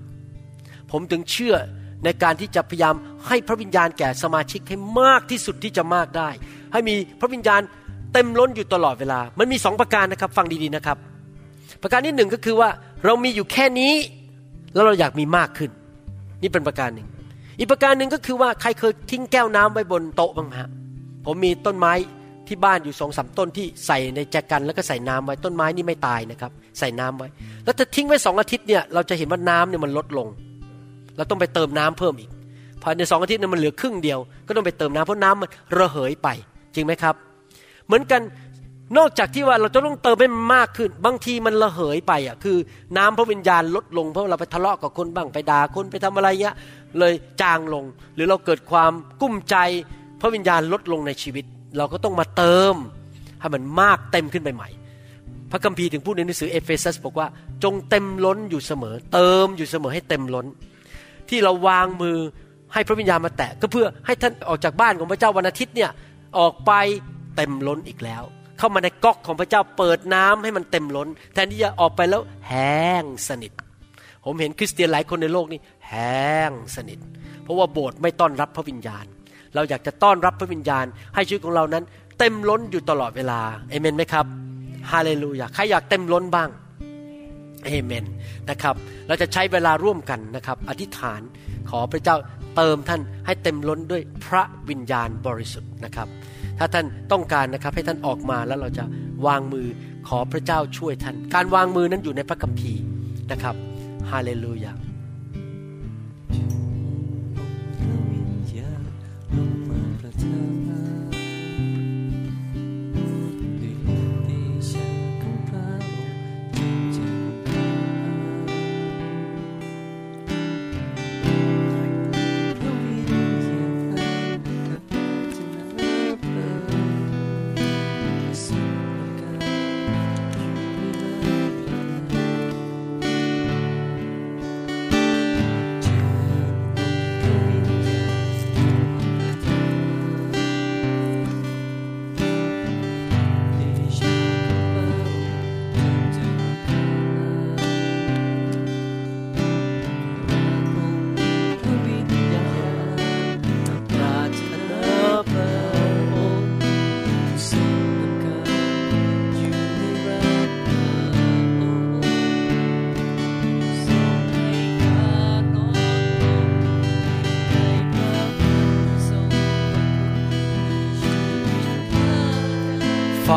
ผมถึงเชื่อในการที่จะพยายามให้พระวิญญาณแก่สมาชิกให้มากที่สุดที่จะมากได้ ให้มีพระวิญญาณเต็มล้นอยู่ตลอดเวลา มันมีสองประการนะครับ ฟังดีๆนะครับ ประการที่หนึ่งก็คือว่าเรามีอยู่แค่นี้ แล้วเราอยากมีมากขึ้น นี่เป็นประการหนึ่ง อีกประการหนึ่งก็คือว่าใครเคยทิ้งแก้วน้ำไว้บนโต๊ะบ้างฮะผมมีต้นไม้ที่บ้านอยู่สองสามต้นที่ใส่ในแจกันแล้วก็ใส่น้ำไว้ต้นไม้นี่ไม่ตายนะครับ ใส่น้ำไว้ แล้วถ้าทิ้งไว้สองอาทิตย์เนี่ยเราจะเห็นว่าน้ำเนี่ยมันลดลง เราต้องไปเติมน้ำเพิ่มอีกภายในสองอาทิตย์นั้นมันเหลือครึ่งเดียว ก็ต้องไปเติมน้ำเพราะน้ำมันระเหยไป จริงไหมครับ เหมือนกัน นอกจากที่ว่าเราจะต้องเติมให้มันมากขึ้น บางทีมันระเหยไปอะคือ น้ำพระวิญญาณลดลงเพราะเราไปทะเลาะกับคนบ้างไปด่าคนไปทำอะไรเงี้ยเลยจางลง หรือเราเกิดความกลุ้มใจ พระวิญญาณลดลงในชีวิต เราก็ต้องมาเติมให้มันมากเต็มขึ้นไปใหม่ พระคัมภีร์ถึงพูดในหนังสือเอเฟซัสบอกว่าจงเต็มล้นอยู่เสมอ เติมอยู่เสมอให้เต็มล้น ที่เราวางมือให้พระวิญญาณมาแตะก็เพื่อให้ท่านออกจากบ้านของพระเจ้าวันอาทิตย์เนี่ยออกไปเต็มล้นอีกแล้ว เข้ามาในก๊อกของพระเจ้าเปิดน้ำให้มันเต็มล้น แทนที่จะออกไปแล้วแห้งสนิท ผมเห็นคริสเตียนหลายคนในโลกนี้แห้งสนิท เพราะว่าโบสถ์ไม่ต้อนรับพระวิญญาณ เราอยากจะต้อนรับพระวิญญาณ ให้ชีวิตของเรานั้น เต็มล้นอยู่ตลอดเวลาเอเมนไหมครับฮาเลลูยาใครอยากเต็มล้นบ้างเอเมนนะครับ เราจะใช้เวลาร่วมกันนะครับ อธิษฐานขอพระเจ้าเติมท่านให้เต็มล้นด้วยพระวิญญาณบริสุทธิ์นะครับ ถ้าท่านต้องการนะครับให้ท่านออกมาแล้วเราจะวางมือขอพระเจ้าช่วยท่าน การวางมือนั้นอยู่ในพระคัมภีร์นะครับฮาเลลูยา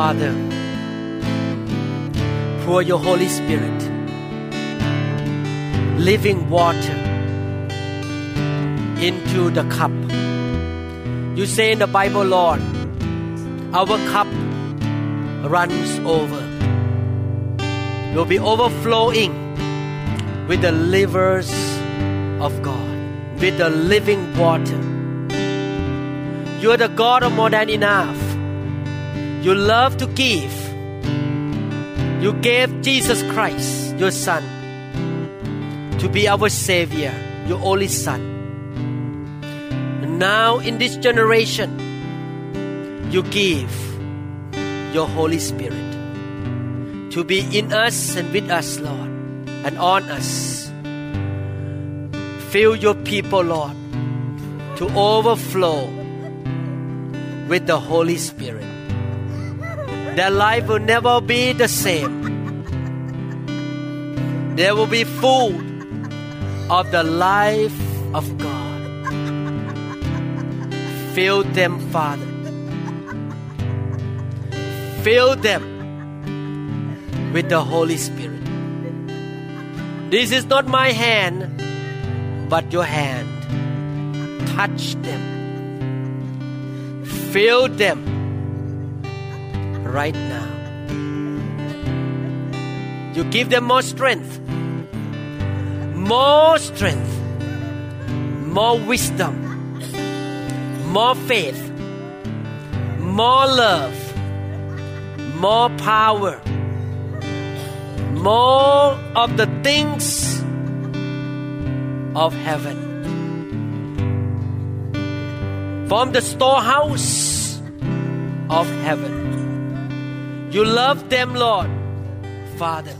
Father pour your Holy Spirit living water into the cup. You say in the Bible Lord our cup runs over. Will be overflowing with the livers of God with the living water. You are the God of more than enough you love to give. You gave Jesus Christ, your Son, to be our Savior, your only Son. And now, in this generation, you give your Holy Spirit to be in us and with us, Lord, and on us. Fill your people, Lord, to overflow with the Holy Spirit their life will never be the same. They will be full of the life of God. Fill them, Father. Fill them with the Holy Spirit. This is not my hand, but your hand. Touch them. Fill them right now. You give them more strength, more strength, more wisdom, more faith, more love, more power, more of the things of heaven. From the storehouse of heaven. You love them, Lord, Father.